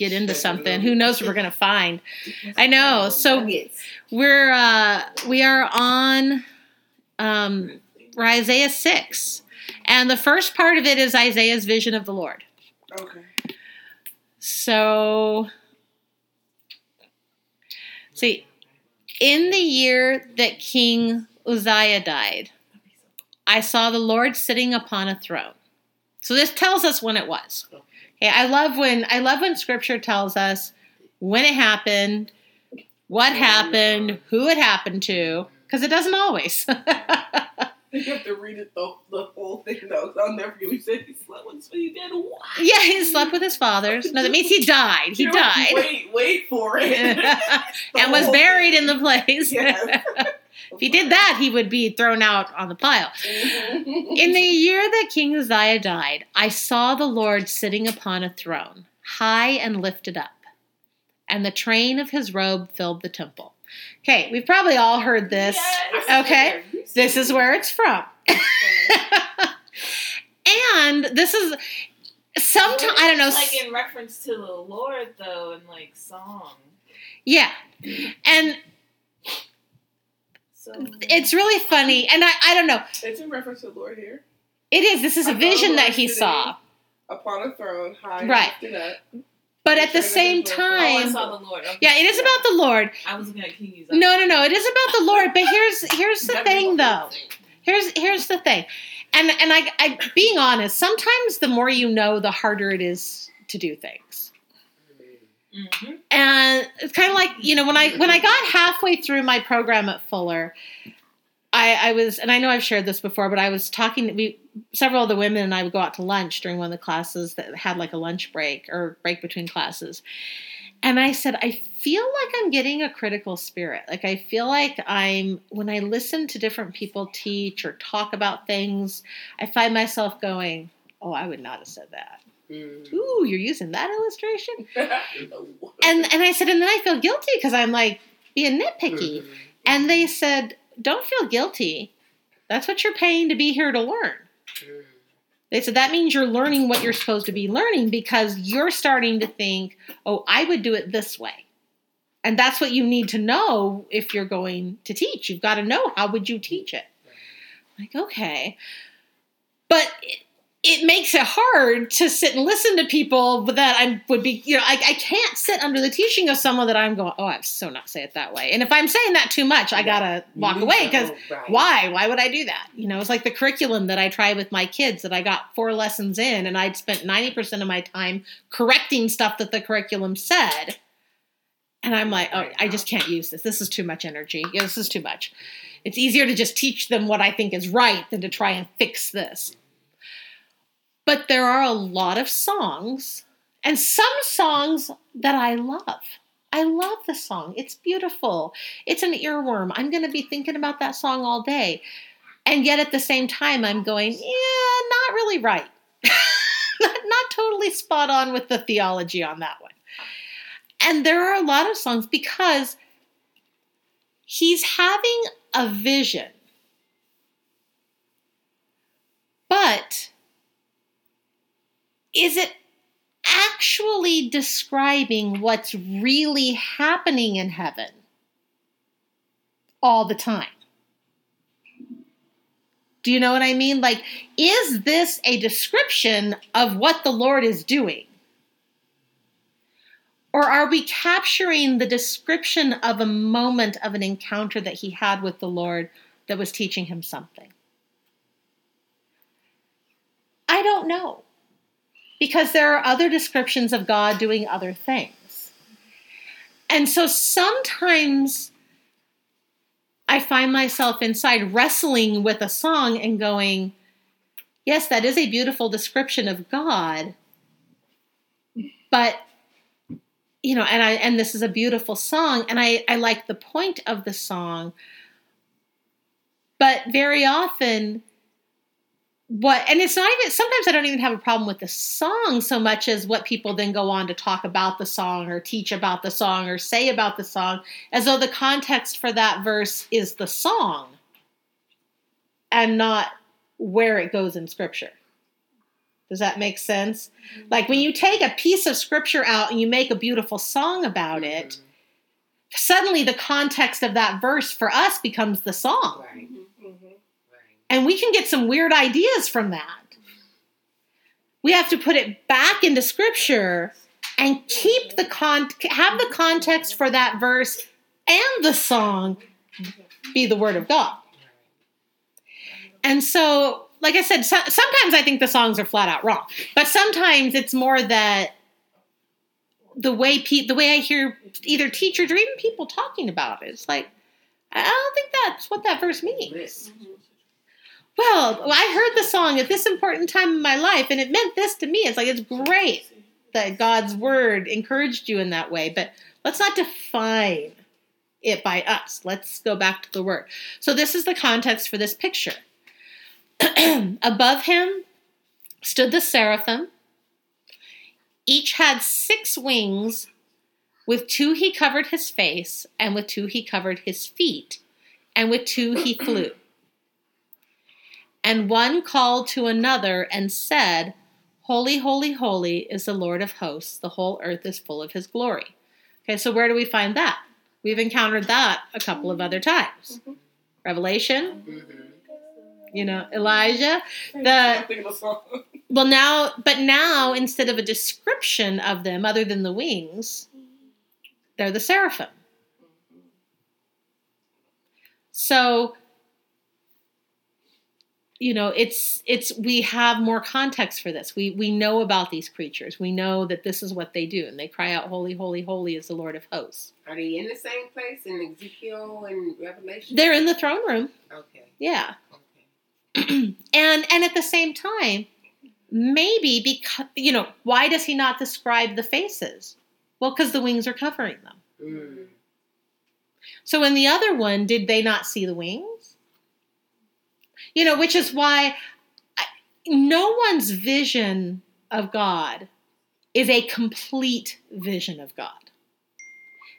get into something. Who knows what we're gonna find? I know. So we're uh, we are on um, Isaiah six, and the first part of it is Isaiah's vision of the Lord. Okay. So, see, in the year that King Uzziah died, I saw the Lord sitting upon a throne. So this tells us when it was. Okay, I love when I love when Scripture tells us when it happened, what happened, who it happened to, because it doesn't always. You have to read it the, the whole thing though. I'll never forget. He said he slept with so he did what? yeah, he slept with his fathers. No, that means he died. He You're like, died. Wait, wait for it. and was buried in the place. Yes. If he did that, he would be thrown out on the pile. Mm-hmm. In the year that King Uzziah died, I saw the Lord sitting upon a throne, high and lifted up, and the train of his robe filled the temple. Okay, we've probably all heard this. Yes. Okay, this is where it's from. and this is sometimes I don't know. It's like in reference to the Lord, though, in like song. yeah, and So it's really funny. And I, I don't know. It's in reference to the Lord here. It is. This is a I know vision that he saw. Upon a throne, high Right. lifted up. But at the same his robe. Oh, I time, saw the Lord. Okay. yeah, it is about the Lord. I was looking at King No, no, no. It is about the Lord. But here's here's the thing, though. Here's here's the thing, and and I, I being honest, sometimes the more you know, the harder it is to do things. Hmm And it's kind of like you know when I when I got halfway through my program at Fuller, I, I was and I know I've shared this before, but I was talking. We several of the women and I would go out to lunch during one of the classes that had like a lunch break or break between classes, and I said I feel like I'm getting a critical spirit. Like I feel like I'm when I listen to different people teach or talk about things, I find myself going, "Oh, I would not have said that." Mm. Ooh, you're using that illustration and and I said, and then I feel guilty because I'm like being nitpicky. Mm-hmm. And they said, don't feel guilty. That's what you're paying to be here to learn. Mm. They said that means you're learning what you're supposed to be learning because you're starting to think, oh, I would do it this way. And that's what you need to know if you're going to teach. You've got to know how would you teach it. Like, okay. But it, it makes it hard to sit and listen to people that I would be, you know, I, I can't sit under the teaching of someone that I'm going, oh, I'm so not say it that way. And if I'm saying that too much, I gotta walk away because why? Why would I do that? You know, it's like the curriculum that I try with my kids that I got four lessons in and I'd spent 90% of my time correcting stuff that the curriculum said. And I'm like, oh, I just can't use this. This is too much energy. Yeah, this is too much. It's easier to just teach them what I think is right than to try and fix this. But there are a lot of songs, and some songs that I love. I love the song. It's beautiful. It's an earworm. I'm going to be thinking about that song all day. And yet at the same time, I'm going, yeah, not really right. not, not totally spot on with the theology on that one. And there are a lot of songs because he's having a vision. But is it actually describing what's really happening in heaven all the time? Do you know what I mean? Like, is this a description of what the Lord is doing? Or are we capturing the description of a moment of an encounter that he had with the Lord that was teaching him something? I don't know. Because there are other descriptions of God doing other things. And so sometimes I find myself inside wrestling with a song and going, yes, that is a beautiful description of God. But you know, and I and this is a beautiful song, and I, I like the point of the song. But very often what and it's not even sometimes I don't even have a problem with the song so much as what people then go on to talk about the song or teach about the song or say about the song as though the context for that verse is the song and not where it goes in scripture. Does that make sense? Mm-hmm. Like when you take a piece of scripture out and you make a beautiful song about it, mm-hmm. suddenly the context of that verse for us becomes the song. Right. Mm-hmm. mm-hmm. And we can get some weird ideas from that. We have to put it back into scripture and keep the con have the context for that verse and the song be the word of God. And so, like I said, so, sometimes I think the songs are flat out wrong, but sometimes it's more that the way pe- the way I hear either teachers or even people talking about it, it's like I don't think that's what that verse means. Well, I heard the song at this important time in my life, and it meant this to me. It's like it's great that God's word encouraged you in that way, but let's not define it by us. Let's go back to the word. So, this is the context for this picture. Above him stood the seraphim. Each had six wings. With two he covered his face, and with two he covered his feet, and with two he flew. And one called to another and said, Holy, holy, holy is the Lord of hosts. The whole earth is full of his glory. Okay, so where do we find that? We've encountered that a couple of other times. Revelation, Mhm. you know, Elijah. The well now, but now instead of a description of them other than the wings, they're the seraphim. So you know it's it's we have more context for this we we know about these creatures we know that this is what they do and they cry out holy holy holy is the lord of hosts Are they in the same place in Ezekiel and Revelation? they're in the throne room Okay. yeah Okay. and and at the same time maybe because you know why does he not describe the faces well because the wings are covering them Mm. so in the other one did they not see the wings you know which is why I, no one's vision of god is a complete vision of god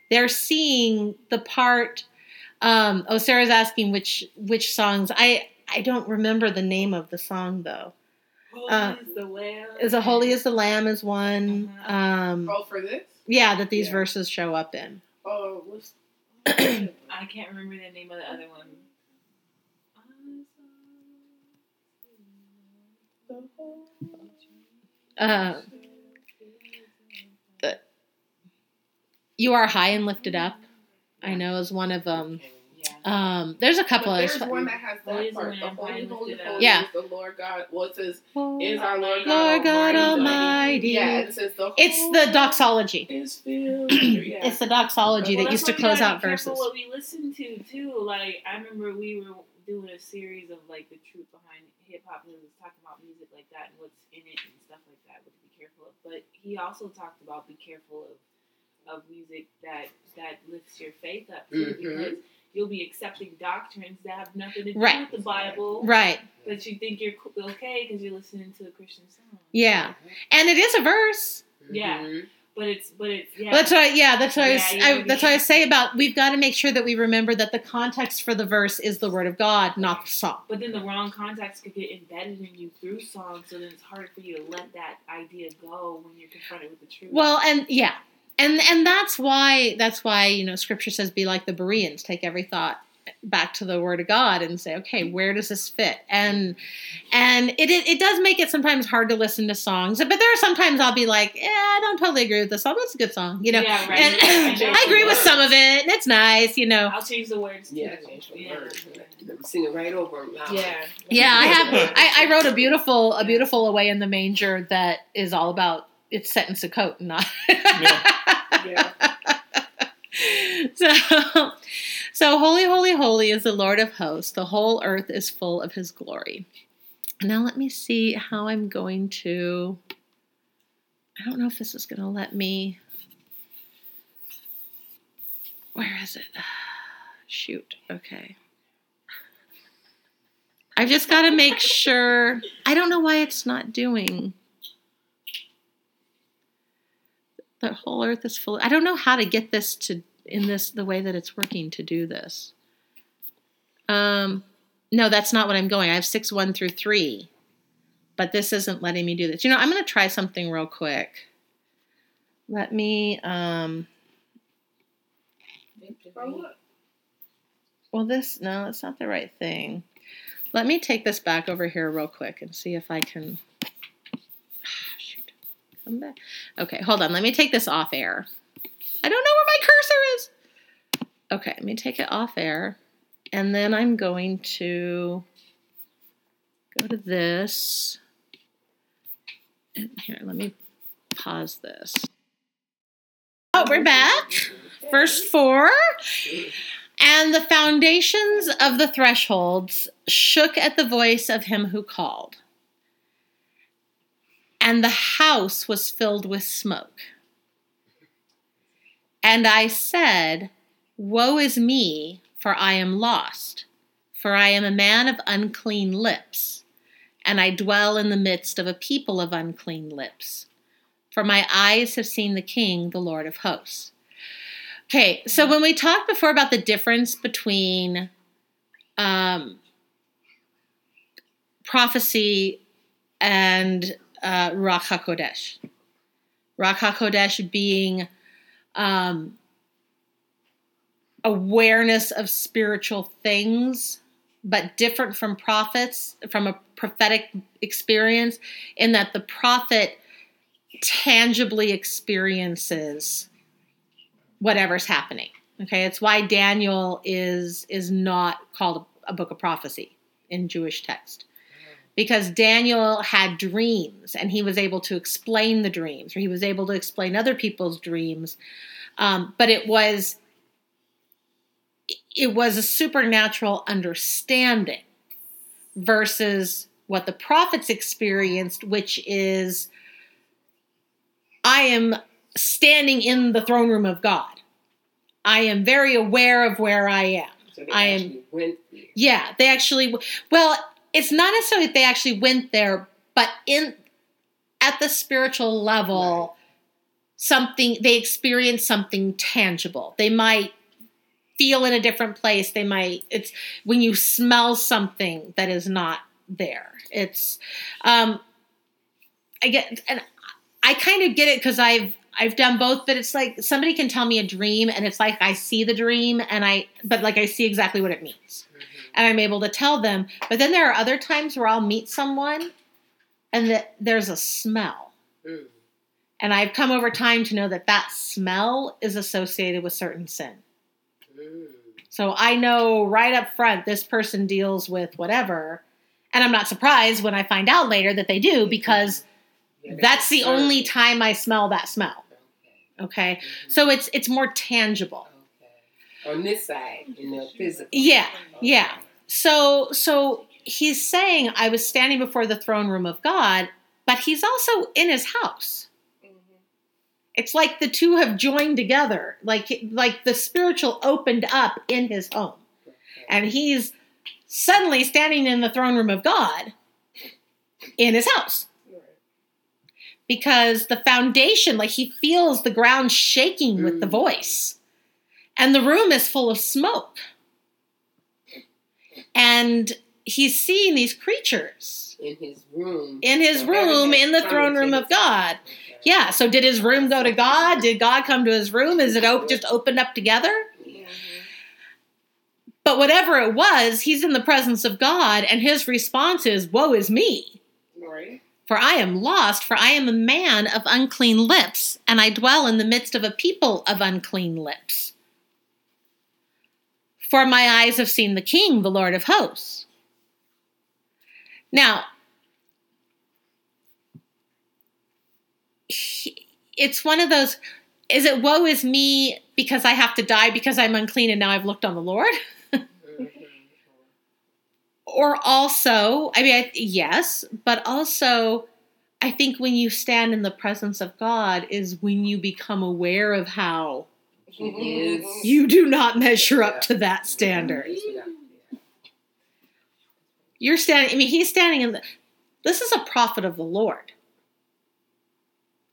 they're seeing the part um, oh sarah's asking which which songs i i don't remember the name of the song though Holy Uh, is the lamb. is a holy as the lamb is one Uh-huh. um Oh, for this? yeah that these Yeah. verses show up in Oh, what's I can't remember the name of the other one. Uh, you are high and lifted up i know is one of them um there's a couple But others there's one that has Holy that is the part. The Lamb, holy, holy, holy Yeah. is the Lord God. Well, it says, is our Lord God Lord God Almighty. Yeah, it says the it's the doxology is yeah. it's the doxology Well, that used to close out verses What we listen to too, like I remember we were doing a series of like the truth behind hip hop, and it was talking about music like that and what's in it and stuff like that. What to be careful of. But he also talked about be careful of of music that that lifts your faith up too, Mhm. because you'll be accepting doctrines that have nothing to do Right. with the Bible, right but you think you're okay because you're listening to a Christian song. yeah and it is a verse Yeah. But it's but it's yeah. That's what I, yeah that's what I, was, Yeah, I that's what I say about we've got to make sure that we remember that the context for the verse is the word of god not the song But then the wrong context could get embedded in you through song, so then it's hard for you to let that idea go when you're confronted with the truth. Well, and yeah, and and that's why that's why you know Scripture says, "Be like the Bereans, take every thought back to the Word of God and say, okay, where does this fit?" And and it it, it does make it sometimes hard to listen to songs, but there are sometimes I'll be like, yeah, I don't totally agree with this song. It's a good song, you know. Yeah, right. And Yeah, I agree with words. some of it, and it's nice, you know. I'll change the words. Too. Yeah, change the yeah. words. Sing it right over Yeah. Yeah, I have. I, I wrote a beautiful, a beautiful away in the manger that is all about. It's set in Sukkot, not. Yeah. so, so holy, holy, holy is the Lord of hosts. The whole earth is full of His glory. Now let me see how I'm going to. I don't know if this is going to let me. Where is it? Shoot. Okay. I've just got to make sure. I don't know why it's not doing. The whole earth is full. I don't know how to get this to in this the way that it's working to do this. Um, no, that's not what I'm going. I have six one through three. but this isn't letting me do this. You know, I'm going to try something real quick. Let me, um, well, this, no, it's not the right thing. Let me take this back over here real quick and see if I can. Shoot. Come back. Okay, hold on. Let me take this off air. I don't know where my cursor is. Okay, let me take it off air. And then I'm going to go to this. And here, let me pause this. Oh, we're back. Verse 4. And the foundations of the thresholds shook at the voice of him who called. And the house was filled with smoke. And I said, Woe is me, for I am lost, for I am a man of unclean lips, and I dwell in the midst of a people of unclean lips. For my eyes have seen the King, the Lord of hosts. Okay, so when we talked before about the difference between um, prophecy and uh, Ruach HaKodesh, Ruach HaKodesh being um, awareness of spiritual things, but different from prophets, from a prophetic experience, in that the prophet tangibly experiences whatever's happening. Okay, it's why Daniel is is not called a book of prophecy in Jewish text. Because Daniel had dreams and he was able to explain the dreams, or he was able to explain other people's dreams. Um, but it was it was a supernatural understanding versus what the prophets experienced, which is I am standing in the throne room of God. I am very aware of where I am. So they I am-. Yeah, they actually well, it's not necessarily that they actually went there, but in at the spiritual level, something they experience something tangible. They might feel in a different place. They might it's when you smell something that is not there. It's um I get and I kind of get it because I've I've done both, but it's like somebody can tell me a dream and it's like I see the dream and I but like I see exactly what it means and I'm able to tell them. But then there are other times where I'll meet someone and that there's a smell. Mm. And I've come over time to know that that smell is associated with certain sin. Mm. So I know right up front this person deals with whatever. And I'm not surprised when I find out later that they do because Yeah, that's the only time I smell that smell. Okay. Okay. Mhm. So it's it's more tangible. On this side, in the physical. Yeah, yeah. So so he's saying I was standing before the throne room of God, but he's also in his house. It's like the two have joined together, like like the spiritual opened up in his home, and he's suddenly standing in the throne room of God in his house because the foundation, like he feels the ground shaking with the Mm. voice, and the room is full of smoke, and he's seeing these creatures In his room. in his So room in the throne room of God. Okay. Yeah. So did his room go to God? Did God come to his room? Is it op- just opened up together? Yeah. But whatever it was, he's in the presence of God, and his response is, "Woe is me." Right. For I am lost, for I am a man of unclean lips, and I dwell in the midst of a people of unclean lips. For my eyes have seen the King, the Lord of hosts. Now, it's one of those is it woe is me because I have to die because I'm unclean and now I've looked on the Lord? Or also, I mean, I, yes, but also, I think when you stand in the presence of God is when you become aware of how. You do not measure up to that standard. Yeah. You're standing, I mean, he's standing in the, this is a prophet of the Lord.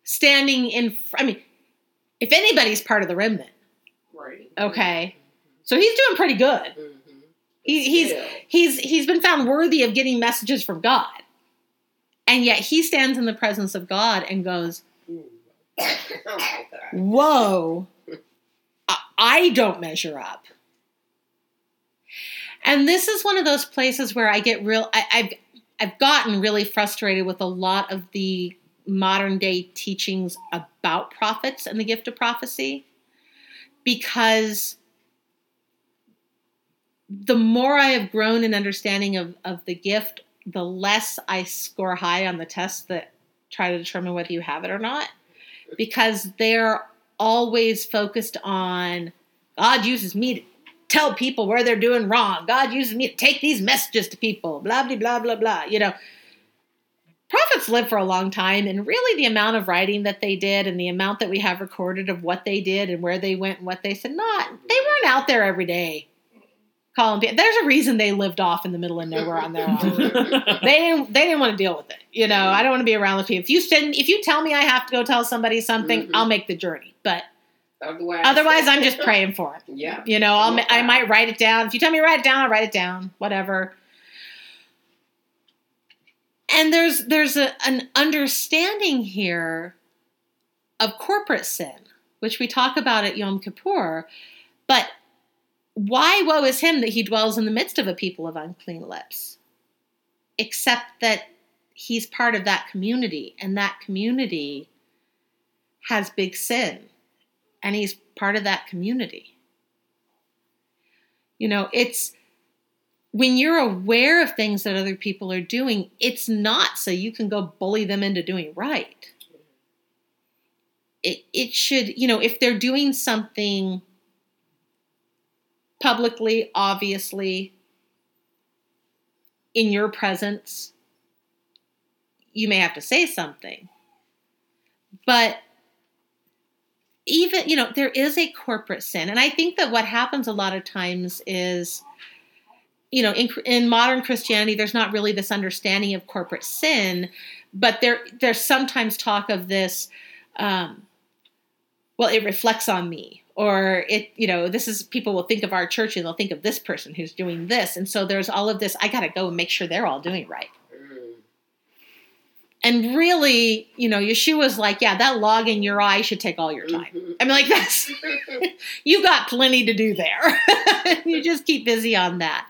Standing in, I mean, if anybody's part of the remnant, Right. okay, so he's doing pretty good. Mhm. He, he's Still. he's he's been found worthy of getting messages from God. And yet he stands in the presence of God and goes, oh. Whoa, I- don't measure up. And this is one of those places where I get real, I, I've, I've gotten really frustrated with a lot of the modern day teachings about prophets and the gift of prophecy because the more I have grown in understanding of, of the gift, the less I score high on the tests that try to determine whether you have it or not. Because they're always focused on God uses me to tell people where they're doing wrong. God uses me to take these messages to people, blah, blah, blah, blah, blah. You know, prophets lived for a long time, and really the amount of writing that they did and the amount that we have recorded of what they did and where they went and what they said, not, they weren't out there every day There's a reason they lived off in the middle of nowhere on their own. they didn't they didn't want to deal with it. You know, I don't want to be around with people. If you send if you tell me I have to go tell somebody something, Mhm. I'll make the journey. But Otherwise, otherwise I'm just praying for it. Yeah. You know, I'll, I might write it down. If you tell me to write it down, I'll write it down. Whatever. And there's there's a, an understanding here of corporate sin, which we talk about at Yom Kippur. But why woe is him that he dwells in the midst of a people of unclean lips? Except that he's part of that community, and that community has big sin, and he's part of that community. You know, it's when you're aware of things that other people are doing, it's not so you can go bully them into doing right. It, it should, you know, if they're doing something publicly, obviously, in your presence, you may have to say something. But even, you know, there is a corporate sin. And I think that what happens a lot of times is, you know, in, in modern Christianity, there's not really this understanding of corporate sin, but there there's sometimes talk of this, um, well, it reflects on me, or it, you know, this is people will think of our church and they'll think of this person who's doing this, and so there's all of this. I got to go and make sure they're all doing right. Mm. And really, you know, Yeshua's like, yeah, that log in your eye should take all your time. Mhm. I mean, like that's you got plenty to do there. you just keep busy on that.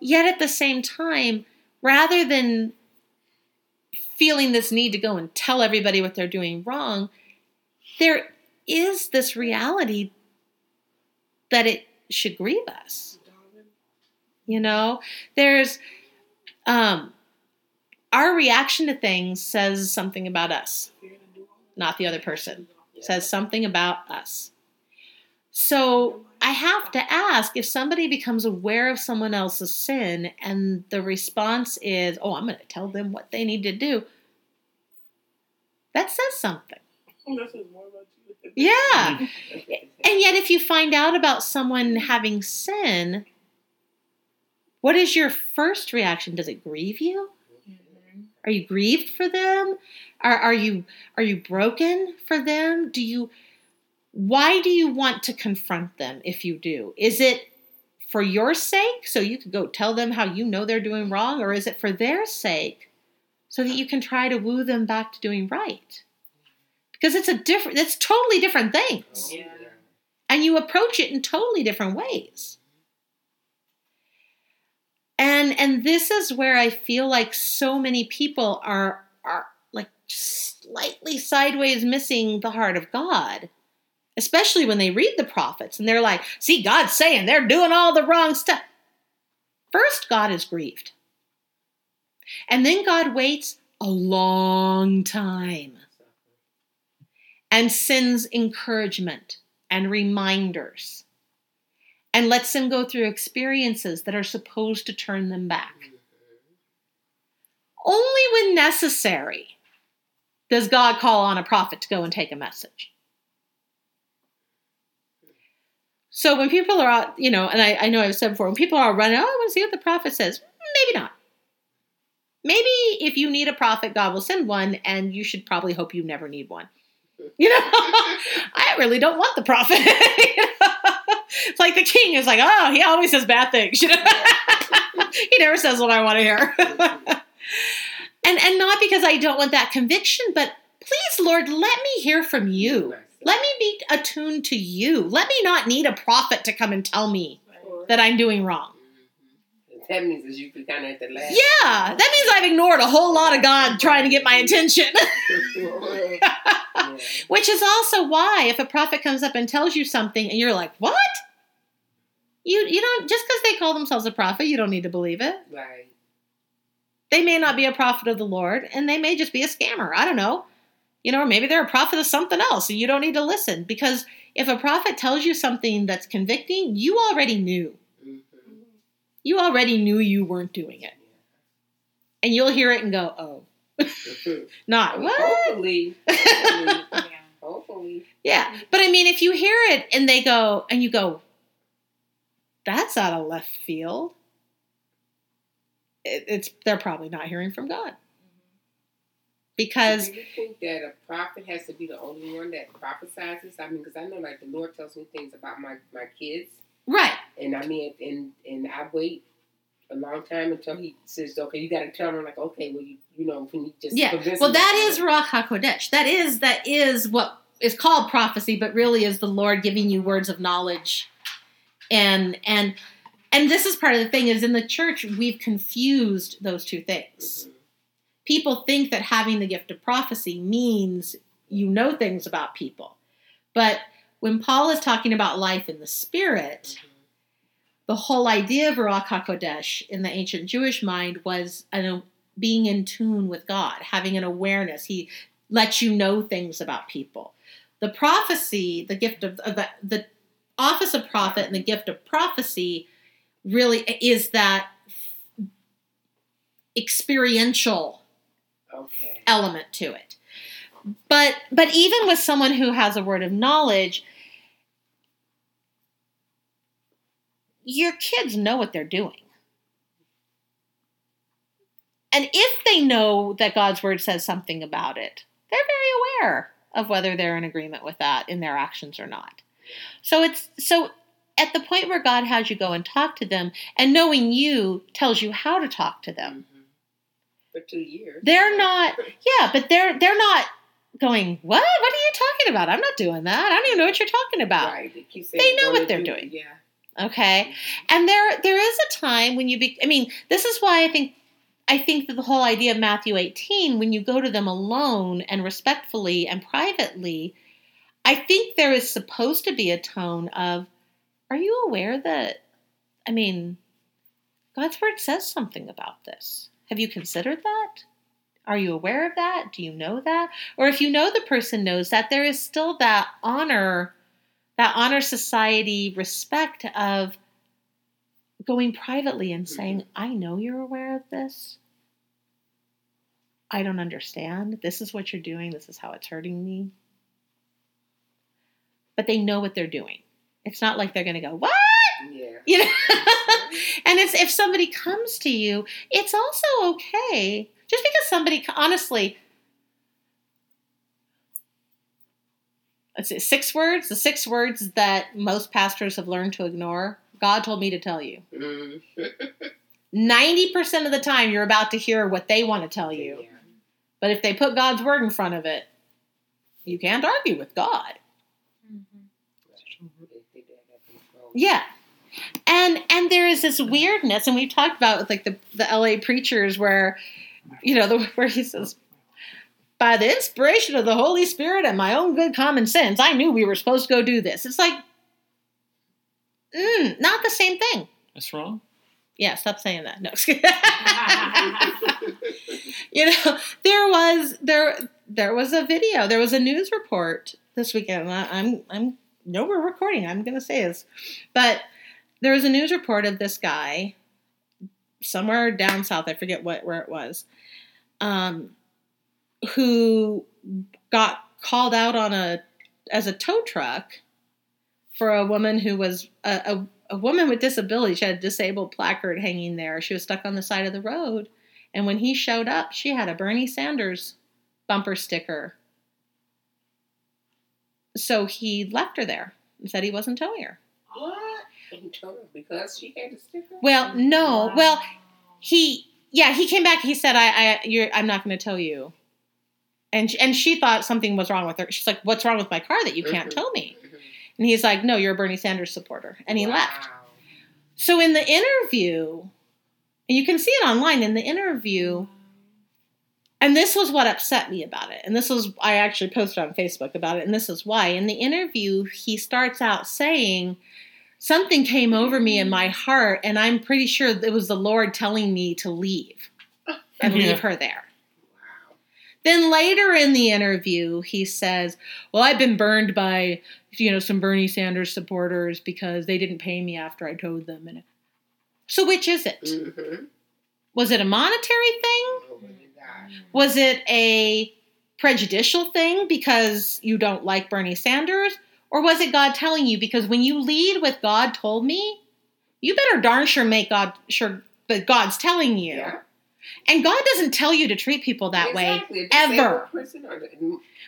Yet at the same time, rather than feeling this need to go and tell everybody what they're doing wrong, there is this reality that it should grieve us. You know, there's um our reaction to things says something about us, not the other person says something about us. So I have to ask if somebody becomes aware of someone else's sin and the response is, oh, I'm going to tell them what they need to do, that says something. More about. Yeah. Mm-hmm. And yet, if you find out about someone having sin, what is your first reaction? Does it grieve you? Mm-hmm. Are you grieved for them? Are, are you are you broken for them? Do you why do you want to confront them if you do? Is it for your sake so you could go tell them how you know they're doing wrong or is it for their sake so that you can try to woo them back to doing right? Because it's a different it's totally different things. Yeah. And you approach it in totally different ways. And and this is where I feel like so many people are are like slightly sideways missing the heart of God. Especially when they read the prophets and they're like, see, God's saying they're doing all the wrong stuff. First, God is grieved. And then God waits a long time and sends encouragement and reminders and lets them go through experiences that are supposed to turn them back. Only when necessary does God call on a prophet to go and take a message. So when people are out, you know, and I, I know I've said before, when people are running, oh, I want to see what the prophet says, maybe not. Maybe if you need a prophet, God will send one, and you should probably hope you never need one. You know, I really don't want the prophet. You know? It's like the king is like, oh, he always says bad things. You know, he never says what I want to hear. and and not because I don't want that conviction, but please, Lord, let me hear from you. Let me be attuned to you. Let me not need a prophet to come and tell me that I'm doing wrong. That means that you kind of at the last. Yeah, that means I've ignored a whole lot of God trying to get my attention. yeah. Which is also why if a prophet comes up and tells you something and you're like, "What?" You you don't just because they call themselves a prophet, you don't need to believe it. Right. They may not be a prophet of the Lord, and they may just be a scammer. I don't know. You know, or maybe they're a prophet of something else, and you don't need to listen because if a prophet tells you something that's convicting, you already knew. You already knew you weren't doing it, and you'll hear it and go, "Oh, not what." Hopefully. Hopefully. Yeah. Hopefully. Yeah, but I mean, if you hear it and they go, and you go, that's out of left field. It, it's they're probably not hearing from God mm-hmm. because Do you think that a prophet has to be the only one that prophesizes? I mean, because I know, like, the Lord tells me things about my, my kids, right, and I mean, and and I wait a long time until He says, "Okay, you got to tell them." Like, okay, well, you you know, when you just yeah. Well, that is Ruach Hakodesh. That is that is what is called prophecy, but really is the Lord giving you words of knowledge, and and and this is part of the thing is in the church we've confused those two things. Mhm. people think that having the gift of prophecy means you know things about people. But when Paul is talking about life in the spirit, Mhm. The whole idea of Ruach HaKodesh in the ancient Jewish mind was an, being in tune with God, having an awareness. He lets you know things about people. The prophecy, the gift of, of the, the office of prophet and the gift of prophecy really is that experiential Okay. element to it. But but even with someone who has a word of knowledge, your kids know what they're doing. And if they know that God's word says something about it, they're very aware of whether they're in agreement with that in their actions or not. So it's so at the point where God has you go and talk to them, and knowing you tells you how to talk to them. Mhm. For two years. They're not yeah, but they're they're not going, What? What are you talking about? I'm not doing that. I don't even know what you're talking about. Right. They, keep saying They know what they're do- doing. Yeah. Okay. And there there is a time when you be I mean, this is why I think I think that the whole idea of Matthew 18, when you go to them alone and respectfully and privately, I think there is supposed to be a tone of, are you aware that, I mean, God's word says something about this. Have you considered that? Are you aware of that? Do you know that? Or if you know the person knows that, there is still that honor, that honor society respect of going privately and saying, mm-hmm. I know you're aware of this. I don't understand. This is what you're doing. This is how it's hurting me. But they know what they're doing. It's not like they're going to go, What? Yeah. You know? and it's if somebody comes to you, it's also okay. Just because somebody, honestly, see, six words, the six words that most pastors have learned to ignore. God told me to tell you. Mhm. 90% of the time, you're about to hear what they want to tell you. Yeah. But if they put God's word in front of it, you can't argue with God. Mm-hmm. They think they have control. Yeah. And and there is this weirdness, and we've talked about with like the, the LA preachers where, you know, the, where he says, by the inspiration of the Holy Spirit and my own good common sense, I knew we were supposed to go do this. It's like, mm, not the same thing. That's wrong. Yeah, stop saying that. No. you know, there was there there was a video, there was a news report this weekend. I- I'm I'm no, we're recording. I'm gonna say this, but there was a news report of this guy somewhere down south. I forget what where it was, um, who got called out on a as a tow truck for a woman who was a, a, a woman with disability. She had a disabled placard hanging there. She was stuck on the side of the road, and when he showed up, she had a Bernie Sanders bumper sticker. So he left her there and said he wasn't towing her. What? And told her because she had a sticker? Well, no. Well, he yeah, he came back. He said, "I, I, you're, I'm not going to tell you." And she, and she thought something was wrong with her. She's like, "What's wrong with my car that you can't tell me?" Mhm. And he's like, "No, you're a Bernie Sanders supporter," and he Wow. left. So in the interview, and you can see it online in the interview, and this was what upset me about it. And this was I actually posted on Facebook about it, and this is why. In the interview, he starts out saying, Something came over me in my heart, and I'm pretty sure it was the Lord telling me to leave and Yeah. leave her there. Then later in the interview, he says, Well, I've been burned by you know some Bernie Sanders supporters because they didn't pay me after I told them. And so, which is it? Mhm. Was it a monetary thing? Was it a prejudicial thing because you don't like Bernie Sanders? Or was it God telling you? Because when you lead with God told me, you better darn sure make God sure that God's telling you. Yeah. And God doesn't tell you to treat people that Exactly. way ever. or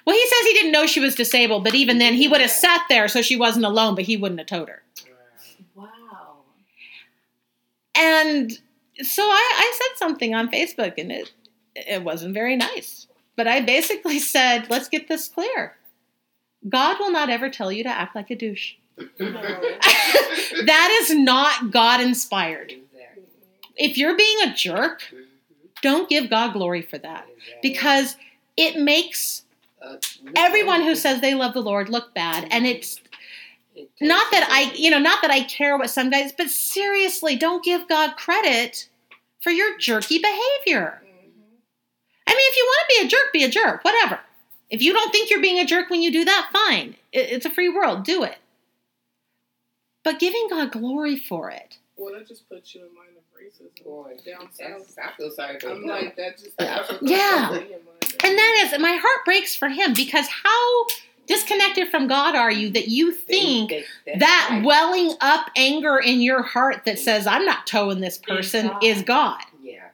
Well, he says he didn't know she was disabled, but even then, he would have sat there so she wasn't alone, but he wouldn't have told her. Wow. And so I, I said something on Facebook, and it it wasn't very nice. But I basically said, "Let's get this clear. God will not ever tell you to act like a douche. that is not God inspired. If you're being a jerk. Don't give God glory for that because it makes Uh, everyone who says they love the Lord look bad. And it's not that I, you know, not that I care what some guys, but seriously, don't give God credit for your jerky behavior. I mean, if you want to be a jerk, be a jerk, whatever. If you don't think you're being a jerk when you do that, fine. It's a free world, do it. But giving God glory for it. Well, that just puts you in mind of Boy, down south. I feel sorry for I'm him. like that. Just Yeah. puts me in mind of- And that is, my heart breaks for him because how disconnected from God are you that you think that welling up anger in your heart that says, I'm not towing this person is God? Yeah,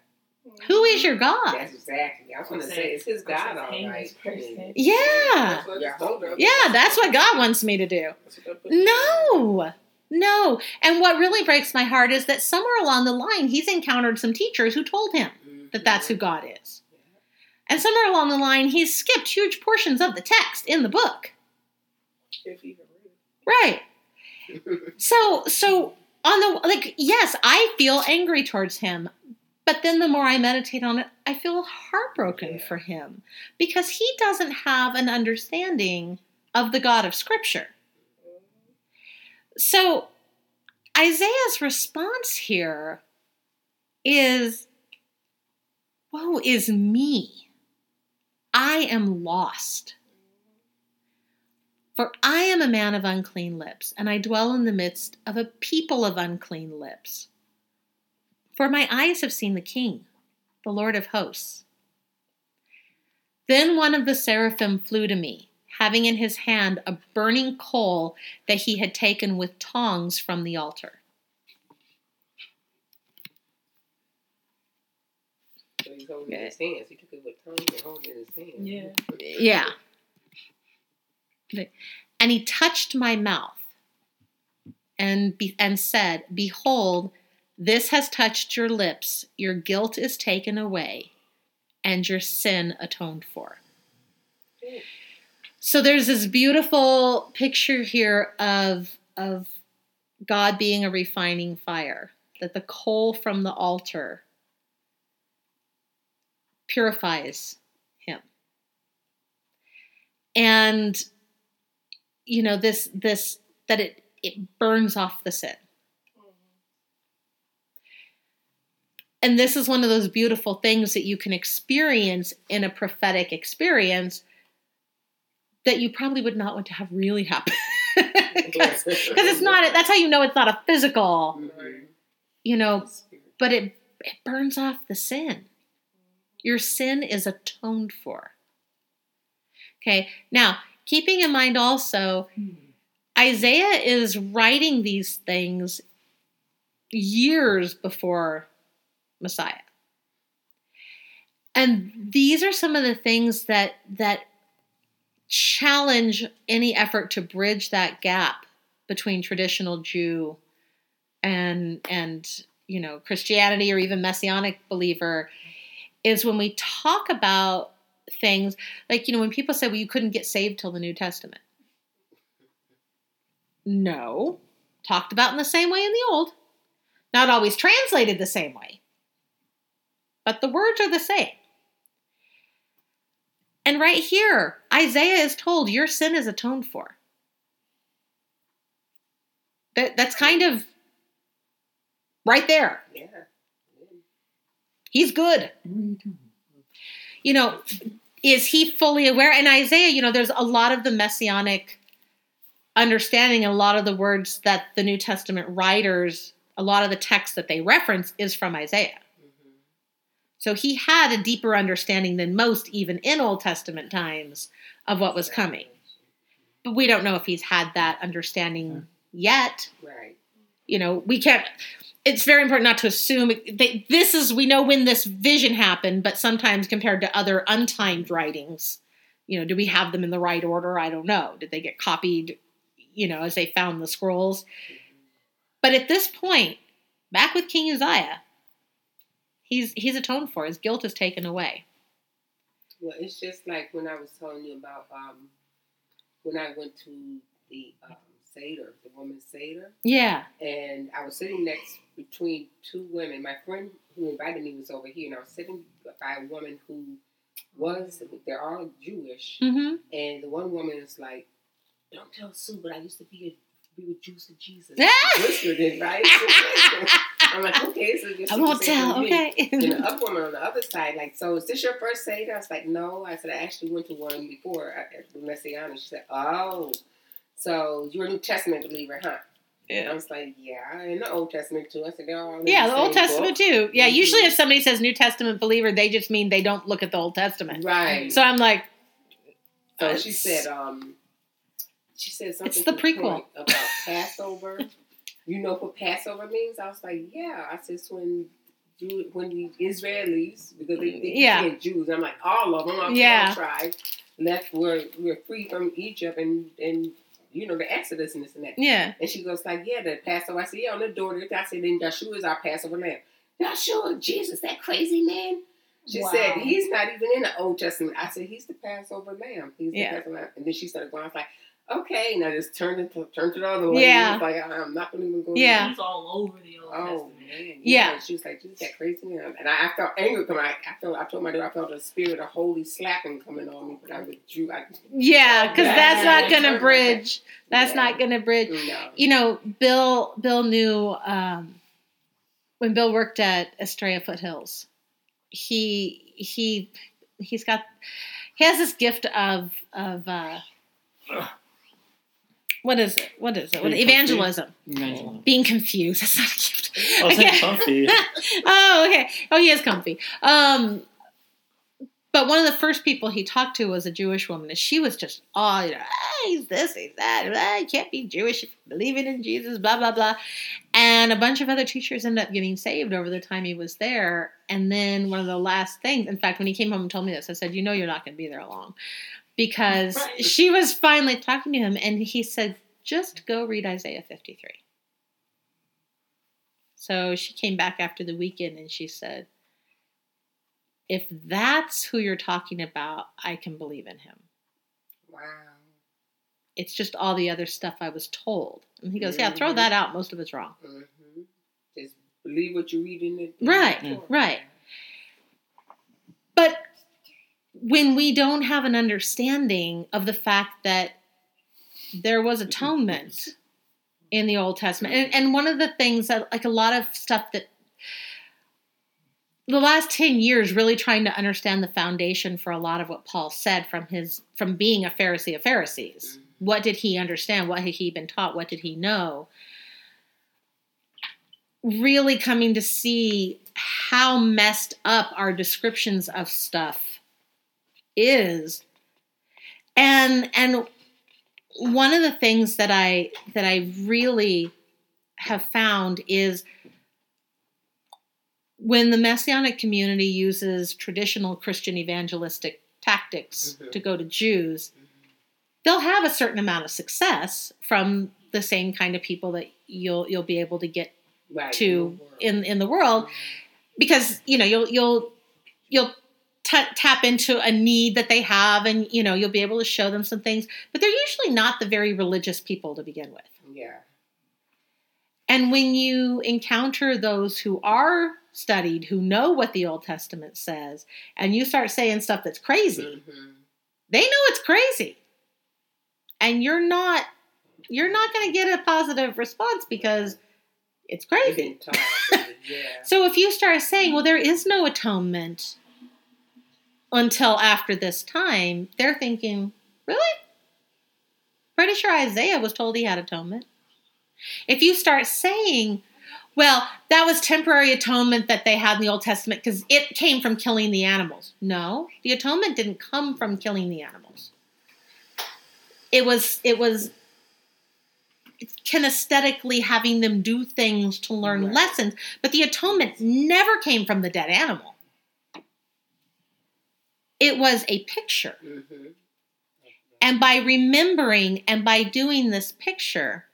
Who is your God? that's exactly. I was going to say it's his God, all Hang right. this person. Yeah. That's what I just told her. Yeah, that's what God wants me to do. That's what that puts me in mind. No, no. And what really breaks my heart is that somewhere along the line, he's encountered some teachers who told him that that's who God is. And somewhere along the line, he's skipped huge portions of the text in the book. If even. Right. So, so on the like, yes, I feel angry towards him, but then the more I meditate on it, I feel heartbroken Yeah. for him because he doesn't have an understanding of the God of Scripture. So, Isaiah's response here is, Woe is me! I am lost. For I am a man of unclean lips, and I dwell in the midst of a people of unclean lips. For my eyes have seen the King, the Lord of hosts. Then one of the seraphim flew to me, having in his hand a burning coal that he had taken with tongs from the altar. So he's holding his hands. He took it with tongue and holding his hands. Yeah. Yeah. And he touched my mouth and, be, and said, Behold, this has touched your lips. Your guilt is taken away, and your sin atoned for. So there's this beautiful picture here of, of God being a refining fire, that the coal from the altar purifies him. And you know this this that it it burns off the sin. And this is one of those beautiful things that you can experience in a prophetic experience that you probably would not want to have really happen. Because it's not, that's how you know it's not a physical, Mhm. you know, but it, it burns off the sin. Your sin is atoned for. Okay, now keeping in mind also, Isaiah is writing these things years before Messiah. And these are some of the things that that challenge any effort to bridge that gap between traditional Jew and and you know, Christianity or even messianic believer is when we talk about things like, you know, when people say, well, you couldn't get saved till the New Testament. No. Talked about in the same way in the Old. Not always translated the same way. But the words are the same. And right here, Isaiah is told your sin is atoned for. That, that's kind of right there. Yeah. He's good. You know, is he fully aware? And Isaiah, you know, there's a lot of the messianic understanding and a lot of the words that the New Testament writers, a lot of the text that they reference is from Isaiah. So he had a deeper understanding than most, even in Old Testament times, of what was coming. But we don't know if he's had that understanding yet. Right. You know, we can't. It's very important not to assume they, this is. We know when this vision happened, but sometimes compared to other untimed writings, you know, do we have them in the right order? I don't know. Did they get copied? You know, as they found the scrolls. But at this point, back with King Uzziah, he's he's atoned for. His guilt is taken away. Well, it's just like when I was telling you about um, when I went to the um, Seder, the woman's Seder, Yeah. and I was sitting next between two women. My friend who invited me was over here, and I was sitting by a woman who was, they're all Jewish, Mm-hmm. and the one woman is like, "Don't tell Sue, but I used to be a be with Jews for Jesus." Whispered it, right? I'm like, okay, so just I won't tell. Okay. and the other woman on the other side, like, so is this your first Seder? I was like, no. I said, I actually went to one before at the Messianic. She said, oh, so you're a New Testament believer, huh? And I was like, yeah, in the Old Testament too. I said, they're all Yeah, the Old Testament book. too. Yeah, Mhm. usually if somebody says New Testament believer, they just mean they don't look at the Old Testament. Right. So I'm like, So she said, um, she said something. It's the prequel. about Passover. you know what Passover means? I was like, yeah. I said, when Jew, when the Israelis, because they, they Yeah. Jews, I'm like all of them, all Yeah. tribes left were we were free from Egypt and and you know the Exodus and this and that. yeah, And she goes like, yeah, the Passover. I said, yeah, on the door. I said, then Joshua is our Passover lamb. Joshua, Jesus, that crazy man. She Wow. said, he's not even in the Old Testament. I said, he's the Passover lamb. He's the Yeah. Passover lamb. And then she started going, I was like, okay. And I just turned it to, turned to the way. Yeah. I was like, I'm not going to even go Yeah. it's all over the Old Oh, Testament. man. Yeah. She was like, "Just that crazy man. And I, I felt angry coming. I, I, felt, I told my daughter I felt a spirit of holy slapping coming on me. But I withdrew. I, yeah, because that's not gonna bridge. That's Yeah. not gonna bridge. no. You know, Bill. Bill knew um, when Bill worked at Estrella Foothills. He he he's got he has this gift of of uh, what is it? What is it? What, evangelism. Being confused. That's not a gift. Oh, Okay. comfy. oh, okay. Oh, he is comfy. Um, but one of the first people he talked to was a Jewish woman, and she was just, oh, you know, ah, he's this, he's that, ah, you can't be Jewish believing in Jesus, blah blah blah. And a bunch of other teachers ended up getting saved over the time he was there. And then one of the last things, in fact, when he came home and told me this, I said, you know, you're not going to be there long, because Right. she was finally talking to him, and he said, just go read Isaiah 53. So she came back after the weekend and she said, If that's who you're talking about, I can believe in him. Wow. It's just all the other stuff I was told. And he goes, Yeah, throw Mhm. that out. Most of it's wrong. hmm Just believe what you read in it. Right, Mm. right. But when we don't have an understanding of the fact that there was atonement in the Old Testament, and, and one of the things that, like a lot of stuff that the last 10 years really trying to understand the foundation for a lot of what Paul said from his from being a Pharisee of Pharisees. What did he understand? What had he been taught? What did he know? Really coming to see how messed up our descriptions of stuff is. And and one of the things that I that I really have found is when the messianic community uses traditional Christian evangelistic tactics Mhm. to go to Jews, they'll have a certain amount of success from the same kind of people that you'll you'll be able to get Right. to in in the world because you know you'll you'll you'll t- tap into a need that they have and you know you'll be able to show them some things but they're usually not the very religious people to begin with Yeah. and when you encounter those who are studied who know what the old testament says and you start saying stuff that's crazy hmm they know it's crazy and you're not you're not going to get a positive response because it's crazy already, yeah. So if you start saying, well, there is no atonement until after this time, they're thinking, really? Pretty sure Isaiah was told he had atonement. If you start saying, well, that was temporary atonement that they had in the Old Testament because it came from killing the animals. No, the atonement didn't come from killing the animals. It was it was kinesthetically having them do things to learn Right. lessons, but the atonement never came from the dead animal. It was a picture. hmm And by remembering and by doing this picture,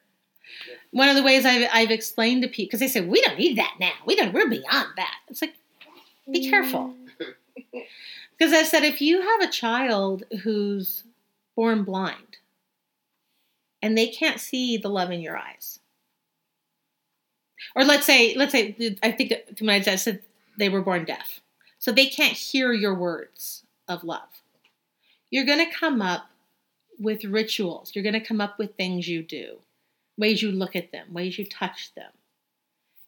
one of the ways I've, I've explained to people, because they say, we don't need that now. We don't, we're beyond that. It's like, be careful. Because I said, if you have a child who's born blind and they can't see the love in your eyes, or let's say, let's say, I think to my dad said they were born deaf, so they can't hear your words of love. You're going to come up with rituals. You're going to come up with things you do, ways you look at them, ways you touch them.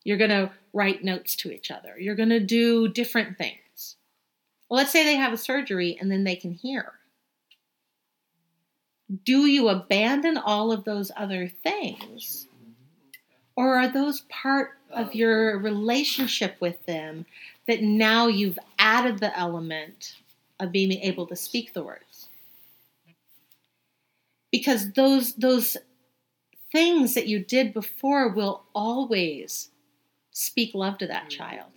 You're going to write notes to each other. You're going to do different things. Well, let's say they have a surgery and then they can hear. Do you abandon all of those other things? Or are those part of your relationship with them that now you've added the element of being able to speak the words? Because those those things that you did before will always speak love to that child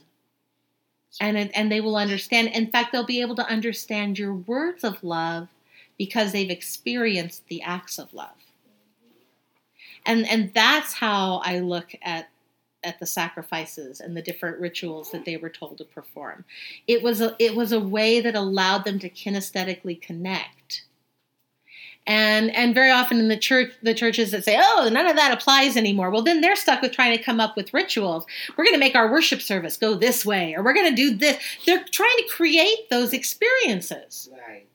and and they will understand. In fact, they'll be able to understand your words of love because they've experienced the acts of love. And and that's how I look at at the sacrifices and the different rituals that they were told to perform. It was a it was a way that allowed them to kinesthetically connect. And and very often in the church the churches that say, "Oh, none of that applies anymore." Well, then they're stuck with trying to come up with rituals. We're going to make our worship service go this way or we're going to do this. They're trying to create those experiences Right.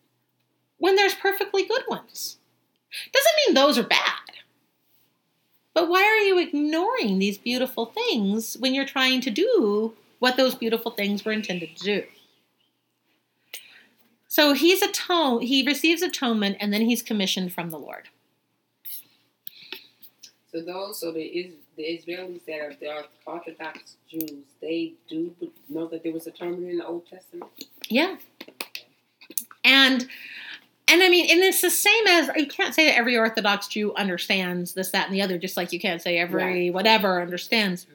when there's perfectly good ones. Doesn't mean those are bad. But why are you ignoring these beautiful things when you're trying to do what those beautiful things were intended to do? So he's atone he receives atonement and then he's commissioned from the Lord. So those, so the is the Israelis that are the Orthodox Jews, they do know that there was atonement in the Old Testament. Yeah. And and I mean, and it's the same as you can't say that every Orthodox Jew understands this, that, and the other, just like you can't say every whatever understands.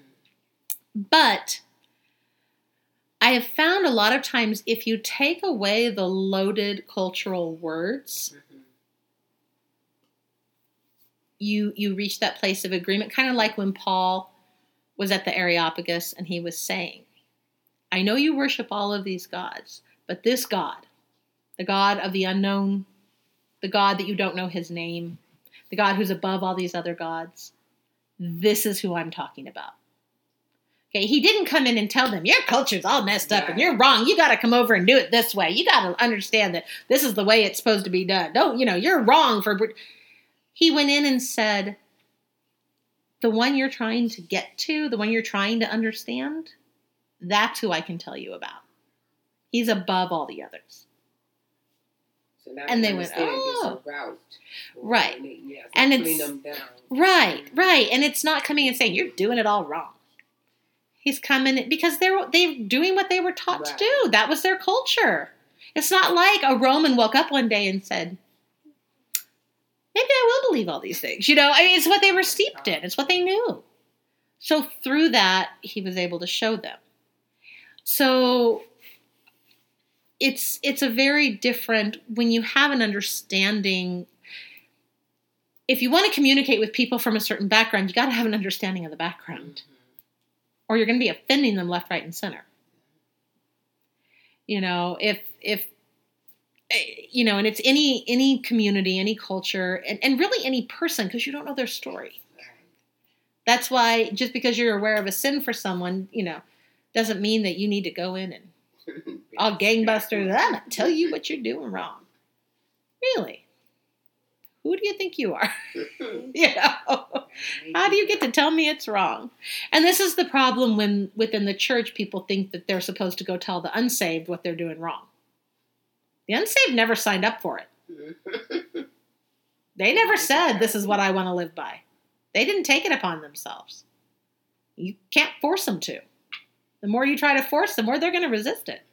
But I have found a lot of times if you take away the loaded cultural words, Mm-hmm. you you reach that place of agreement, kind of like when Paul was at the Areopagus and he was saying, I know you worship all of these gods, but this God, the God of the unknown, the God that you don't know his name, the God who's above all these other gods, this is who I'm talking about. Okay, he didn't come in and tell them, your culture's all messed up and you're wrong. You got to come over and do it this way. You got to understand that this is the way it's supposed to be done. Don't, you know, you're wrong for. He went in and said, the one you're trying to get to, the one you're trying to understand, that's who I can tell you about. He's above all the others. So And they went, "Oh." there's a oh! route. Right. And, yeah, And it's- them down. Right, right. And it's not coming and saying you're doing it all wrong. He's coming because they're they're doing what they were taught Right. to do. That was their culture. It's not like a Roman woke up one day and said, "Maybe I will believe all these things." You know, I mean, it's what they were steeped in. It's what they knew. So through that, he was able to show them. So it's it's a very different when you have an understanding if you want to communicate with people from a certain background, you got to have an understanding of the background. or you're going to be offending them left, right, and center. You know, if if eh, you know, and it's any any community, any culture, and, and really any person because you don't know their story. That's why just because you're aware of a sin for someone, you know, doesn't mean that you need to go in and all gangbusters. I'm gonna tell you what you're doing wrong. Really? Who do you think you are? you know, how do you get to tell me it's wrong? And this is the problem when within the church people think that they're supposed to go tell the unsaved what they're doing wrong. The unsaved never signed up for it. They never said this is what I want to live by. They didn't take it upon themselves. You can't force them to. The more you try to force them, more they're going to resist it.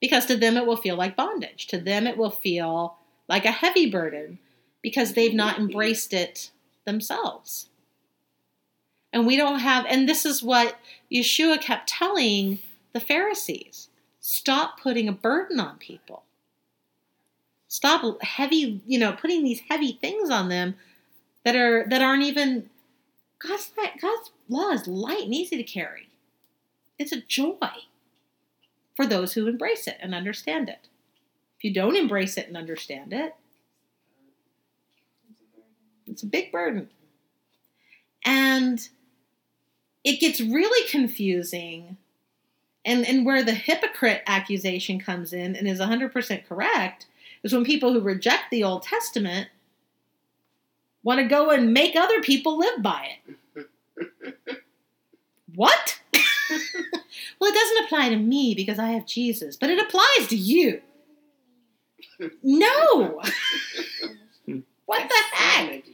Because to them it will feel like bondage. To them it will feel like a heavy burden because they've not embraced it themselves. And we don't have, and this is what Yeshua kept telling the Pharisees stop putting a burden on people. Stop heavy, you know, putting these heavy things on them that are that aren't even God's God's law is light and easy to carry. It's a joy for those who embrace it and understand it. If you don't embrace it and understand it, it's a big burden. And it gets really confusing. And, and where the hypocrite accusation comes in and is 100% correct is when people who reject the Old Testament want to go and make other people live by it. what? Well, it doesn't apply to me because I have Jesus, but it applies to you. No. what the heck?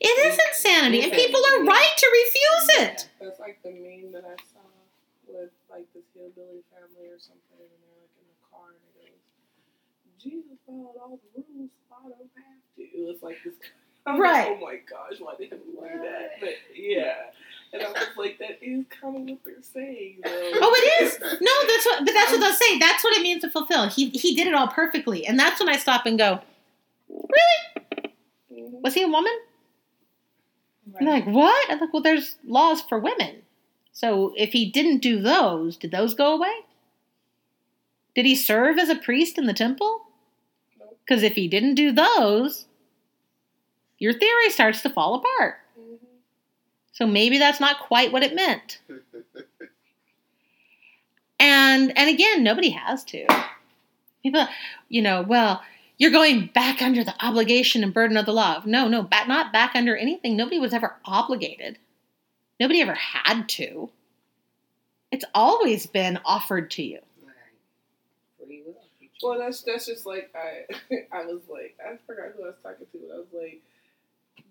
It is insanity, and people are right to refuse it. That's like the meme that I saw with like this hillbilly family or something, and they're like in the car, and it goes, "Jesus followed all the rules, so I don't have to." It was like this. I'm Right. Like, oh my gosh, why did they do that? But yeah, and I was like, that is kind of what they're saying, though. Oh, it is. No, that's what. But that's what they'll say. That's what it means to fulfill. He he did it all perfectly, and that's when I stop and go, really? Mhm. Was he a woman? And they're like, what? I'm like, well, there's laws for women. So if he didn't do those, did those go away? Did he serve as a priest in the temple? Because if he didn't do those, your theory starts to fall apart. So maybe that's not quite what it meant. And and again, nobody has to. People, you know, well, you're going back under the obligation and burden of the law. No, no, back, not back under anything. Nobody was ever obligated. Nobody ever had to. It's always been offered to you. Well, that's that's just like I I was like I forgot who I was talking to, but I was like,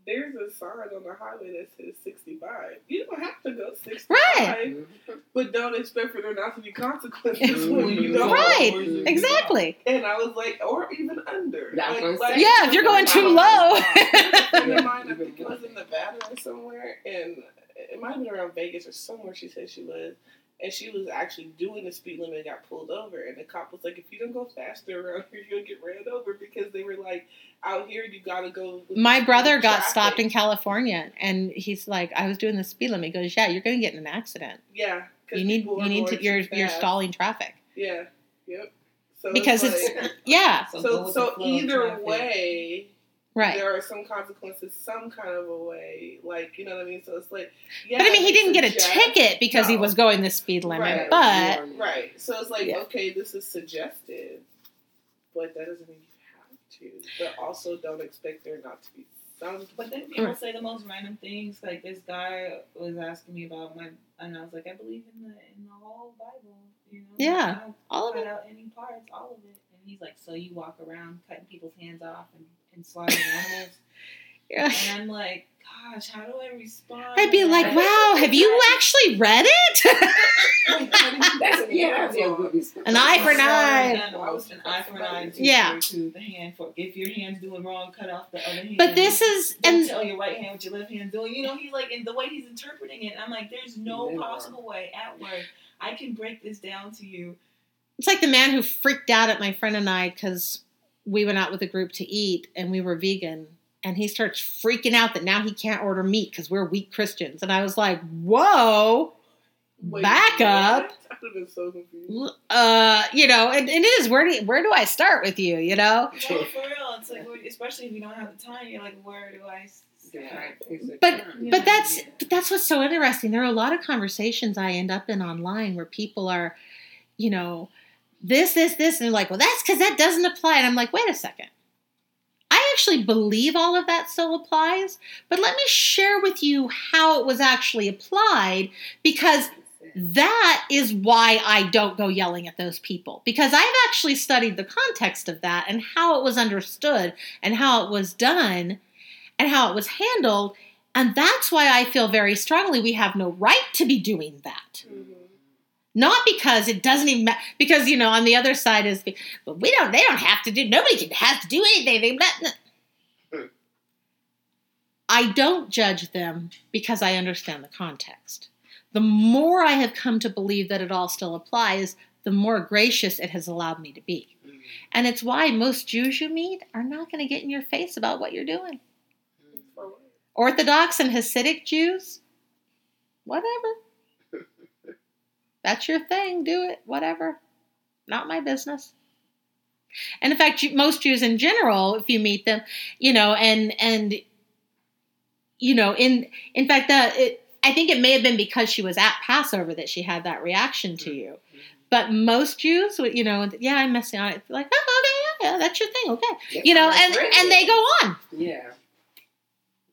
there's a sign on the highway that says 65. You don't have to go 65, Right. but don't expect for there not to be consequences when you don't. Right. And Exactly. And I was like, or even under. That's what like. Yeah, if you're going too low. a friend I think it was in Nevada or somewhere, and it might have been around Vegas or somewhere. She said she was, and she was actually doing the speed limit and got pulled over. And the cop was like, "If you don't go faster around here, you'll get ran over." Because they were like, "Out here, you gotta go." My brother got traffic." stopped in California, and he's like, "I was doing the speed limit." He goes, "Yeah, you're going to get in an accident. Yeah, You need people you need to you're too you're stalling traffic Yeah. Yep. So because it's, it's yeah So so so the flow of either traffic. way. Right." there are some consequences some kind of a way. Like, you know what I mean? So it's like, yeah. But I mean, he didn't get a ticket because he was going the speed limit, Right. but Right. So it's like, Yeah. okay, this is suggested, but that doesn't mean you have to. But also don't expect there not to be some. But then people Right. say the most random things. Like this guy was asking me about my, and I was like, I believe in the in the whole Bible. You know, Yeah, all of cut it. out any parts, all of it. And he's like, so you walk around cutting people's hands off and, and slaughtering animals? Yeah. And I'm like, gosh, how do I respond? I'd be like, that? "Wow, have you actually read it?" That's yeah, that's a good. An eye for an eye. animals, An eye for an eye. Yeah. for a tooth, the hand for if your hand's doing wrong, cut off the other hand. but this is Don't and tell your right hand what your left hand's doing. You know, he's like, and the way he's interpreting it, I'm like, there's no Yeah. possible way at work I can break this down to you. it's like the man who freaked out at my friend and I because we went out with a group to eat and we were vegan, and he starts freaking out that now he can't order meat because we're weak Christians. And I was like, whoa, Wait, back up. what? I would have been so confused. Uh, you know, and, and it is where do where do I start with you? You know, Well, for real, it's like especially if you don't have the time, you're like, where do I? start? But- Yeah. but that's but that's what's so interesting. There are a lot of conversations I end up in online where people are, you know, this, this, this, and they're like, well, that's because that doesn't apply. And I'm like, wait a second. I actually believe all of that still applies, but let me share with you how it was actually applied because that is why I don't go yelling at those people because I've actually studied the context of that and how it was understood and how it was done and how it was handled. And that's why I feel very strongly we have no right to be doing that. Mhm. Not because it doesn't even matter, because you know on the other side is, but we don't. They don't have to do. Nobody can have to do anything. They, blah." I don't judge them because I understand the context. The more I have come to believe that it all still applies, the more gracious it has allowed me to be. And it's why most Jews you meet are not going to get in your face about what you're doing. Orthodox and Hasidic Jews, whatever. That's your thing. Do it. Whatever. Not my business. And in fact, most Jews in general, if you meet them, you know, and and you know, in in fact, it, I think it may have been because she was at Passover that she had that reaction to mm-hmm. you. But most Jews, you know, yeah, I'm messianic. Like, oh, okay, yeah, yeah, that's your thing, okay, you know, and and they go on. Yeah.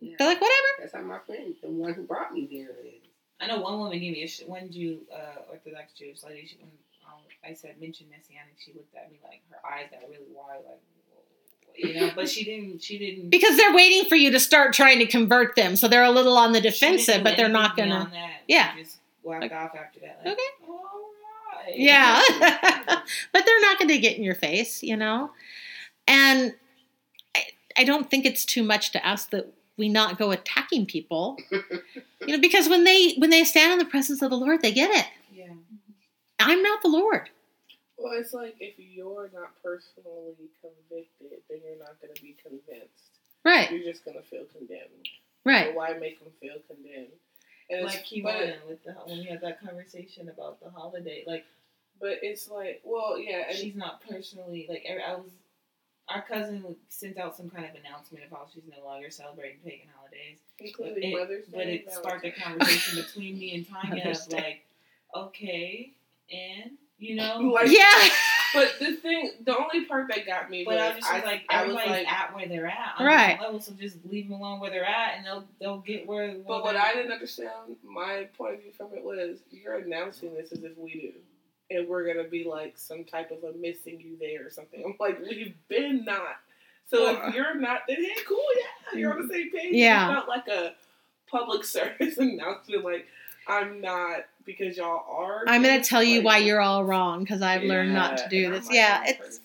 yeah. They're like, whatever. That's how my friend, the one who brought me there, is. I know one woman gave me a sh- one Jew, uh, Orthodox Jewish lady. She, when um, I said mention messianic, she looked at me like her eyes got really wide, like you know. But she didn't. She didn't. because they're waiting for you to start trying to convert them so they're a little on the defensive but they're not gonna That. Yeah. She just walked Like, off after that. Like, okay. All right. yeah but they're not gonna get in your face you know and I, I don't think it's too much to ask that we not go attacking people you know because when they when they stand in the presence of the lord they get it yeah. i'm not the lord Well, it's like if you're not personally convicted, then you're not going to be convinced. right You're just going to feel condemned. right So why make them feel condemned? And Like it's, but, Kimon with the when we had that conversation about the holiday, like but it's like, well, yeah, and she's not personally like I was. Our cousin sent out some kind of announcement about how she's no longer celebrating pagan holidays, including it- Mother's Day. but it sparked a conversation between me and Tanya Mother's of Day. like, okay, and you know, Like, yeah But the thing, the only part that got me but was I was just I, like, I was like, at where they're at, on Right. different levels, so just leave them alone where they're at, and they'll they'll get where. where But what I didn't understand, my point of view from it was, you're announcing this as if we do. And we're going to be like some type of a missing you there or something. I'm like, we've been not. So Well, if you're not, then hey, cool, yeah, you're on the same page. Yeah. It's not like a public service announcement, like, I'm not because y'all are. i'm gonna tell you Like, why you're all wrong because i've learned not to do this yeah it's person,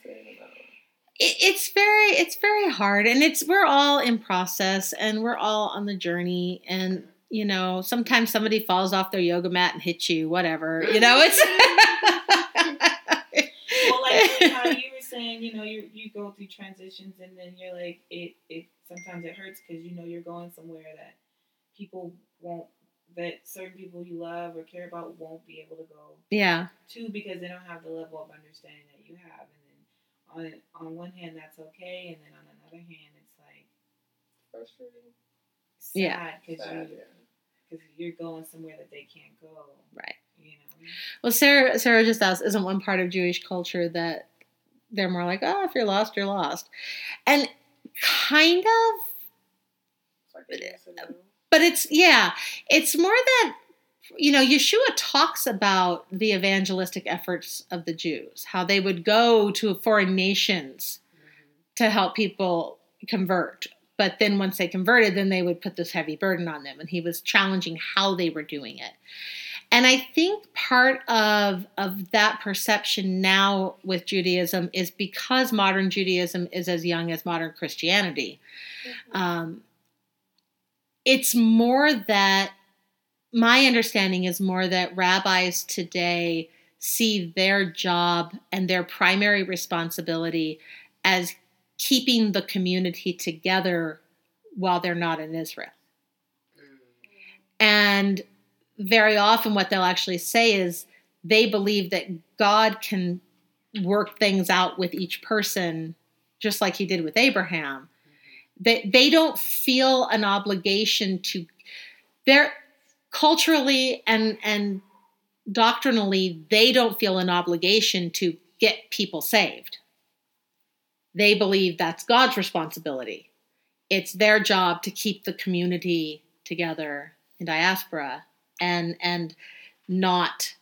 it, it's very it's very hard and it's we're all in process and we're all on the journey and you know sometimes somebody falls off their yoga mat and hits you whatever you know it's well, like how you were saying, you know, you you go through transitions, and then you're like, it it sometimes it hurts because you know you're going somewhere that people won't, that certain people you love or care about won't be able to go yeah to because they don't have the level of understanding that you have, and then on on one hand that's okay, and then on another hand it's like Frustrating. sad Yeah. because Sad, you yeah. because you're going somewhere that they can't go, right you know. Well sarah sarah just asked isn't one part of jewish culture that they're more like oh if you're lost you're lost. And kind of It's like a yes and no. but it's yeah it's more that you know yeshua talks about the evangelistic efforts of the jews how they would go to foreign nations mm-hmm. to help people convert. But then once they converted then they would put this heavy burden on them and he was challenging how they were doing it and i think part of of that perception now with judaism is because modern judaism is as young as modern christianity um, it's more that my understanding is more that rabbis today see their job and their primary responsibility as keeping the community together while they're not in Israel. Mm. And very often, what they'll actually say is they believe that God can work things out with each person, just like He did with Abraham. They, they don't feel an obligation to, they're culturally and, and doctrinally, they don't feel an obligation to get people saved. They believe that's God's responsibility. It's their job to keep the community together in diaspora and and not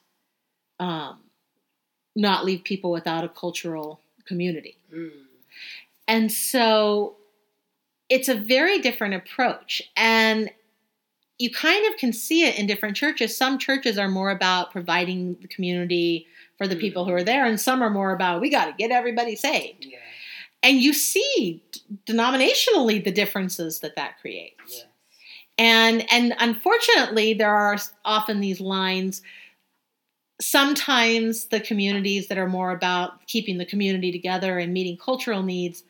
um, not leave people without a cultural community. Mm. And so it's a very different approach. And you kind of can see it in different churches. Some churches are more about providing the community for the people who are there, and some are more about we got to get everybody saved. Yeah. And you see denominationally the differences that that creates. Yeah. And and unfortunately, there are often these lines. Sometimes the communities that are more about keeping the community together and meeting cultural needs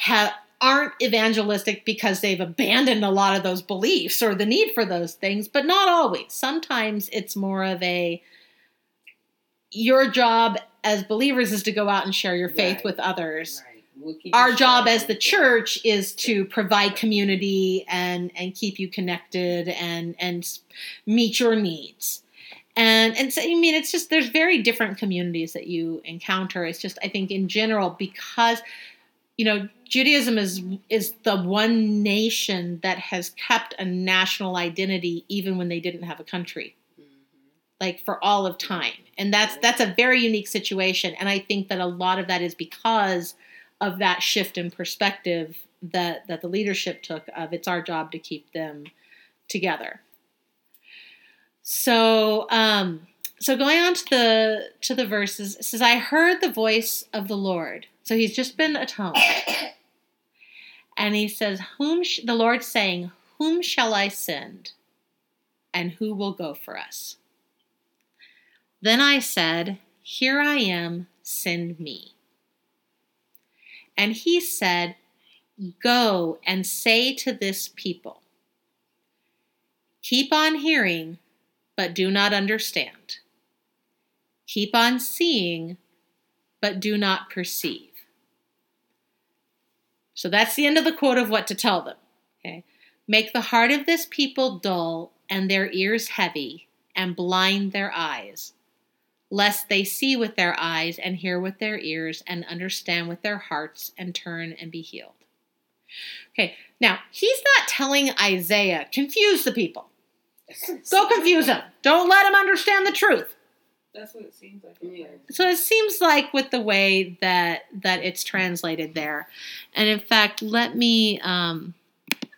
have aren't evangelistic because they've abandoned a lot of those beliefs or the need for those things, but not always. Sometimes it's more of a your job as believers is to go out and share your faith Right. with others Right. We'll our job as the church is to provide community and and keep you connected and and meet your needs. And and so i mean it's just there's very different communities that you encounter. It's just i think in general because you know judaism is is the one nation that has kept a national identity even when they didn't have a country. Mhm. like for all of time. And that's that's a very unique situation. And i think that a lot of that is because of that shift in perspective that that the leadership took of it's our job to keep them together. So um so going on to the to the verses it says i heard the voice of the lord. So he's just been atoned. And he says whom sh- the lord saying whom shall i send? And who will go for us then I said, Here I am, send me. And he said, Go and say to this people, Keep on hearing, but do not understand. Keep on seeing, but do not perceive. So that's the end of the quote of what to tell them. Okay. Make the heart of this people dull and their ears heavy, and blind their eyes lest they see with their eyes and hear with their ears and understand with their hearts and turn and be healed. Okay, now he's not telling Isaiah, confuse the people. Go confuse them. Don't let them understand the truth. That's what it seems like. Yeah. So it seems like with the way that that it's translated there, and in fact, let me um,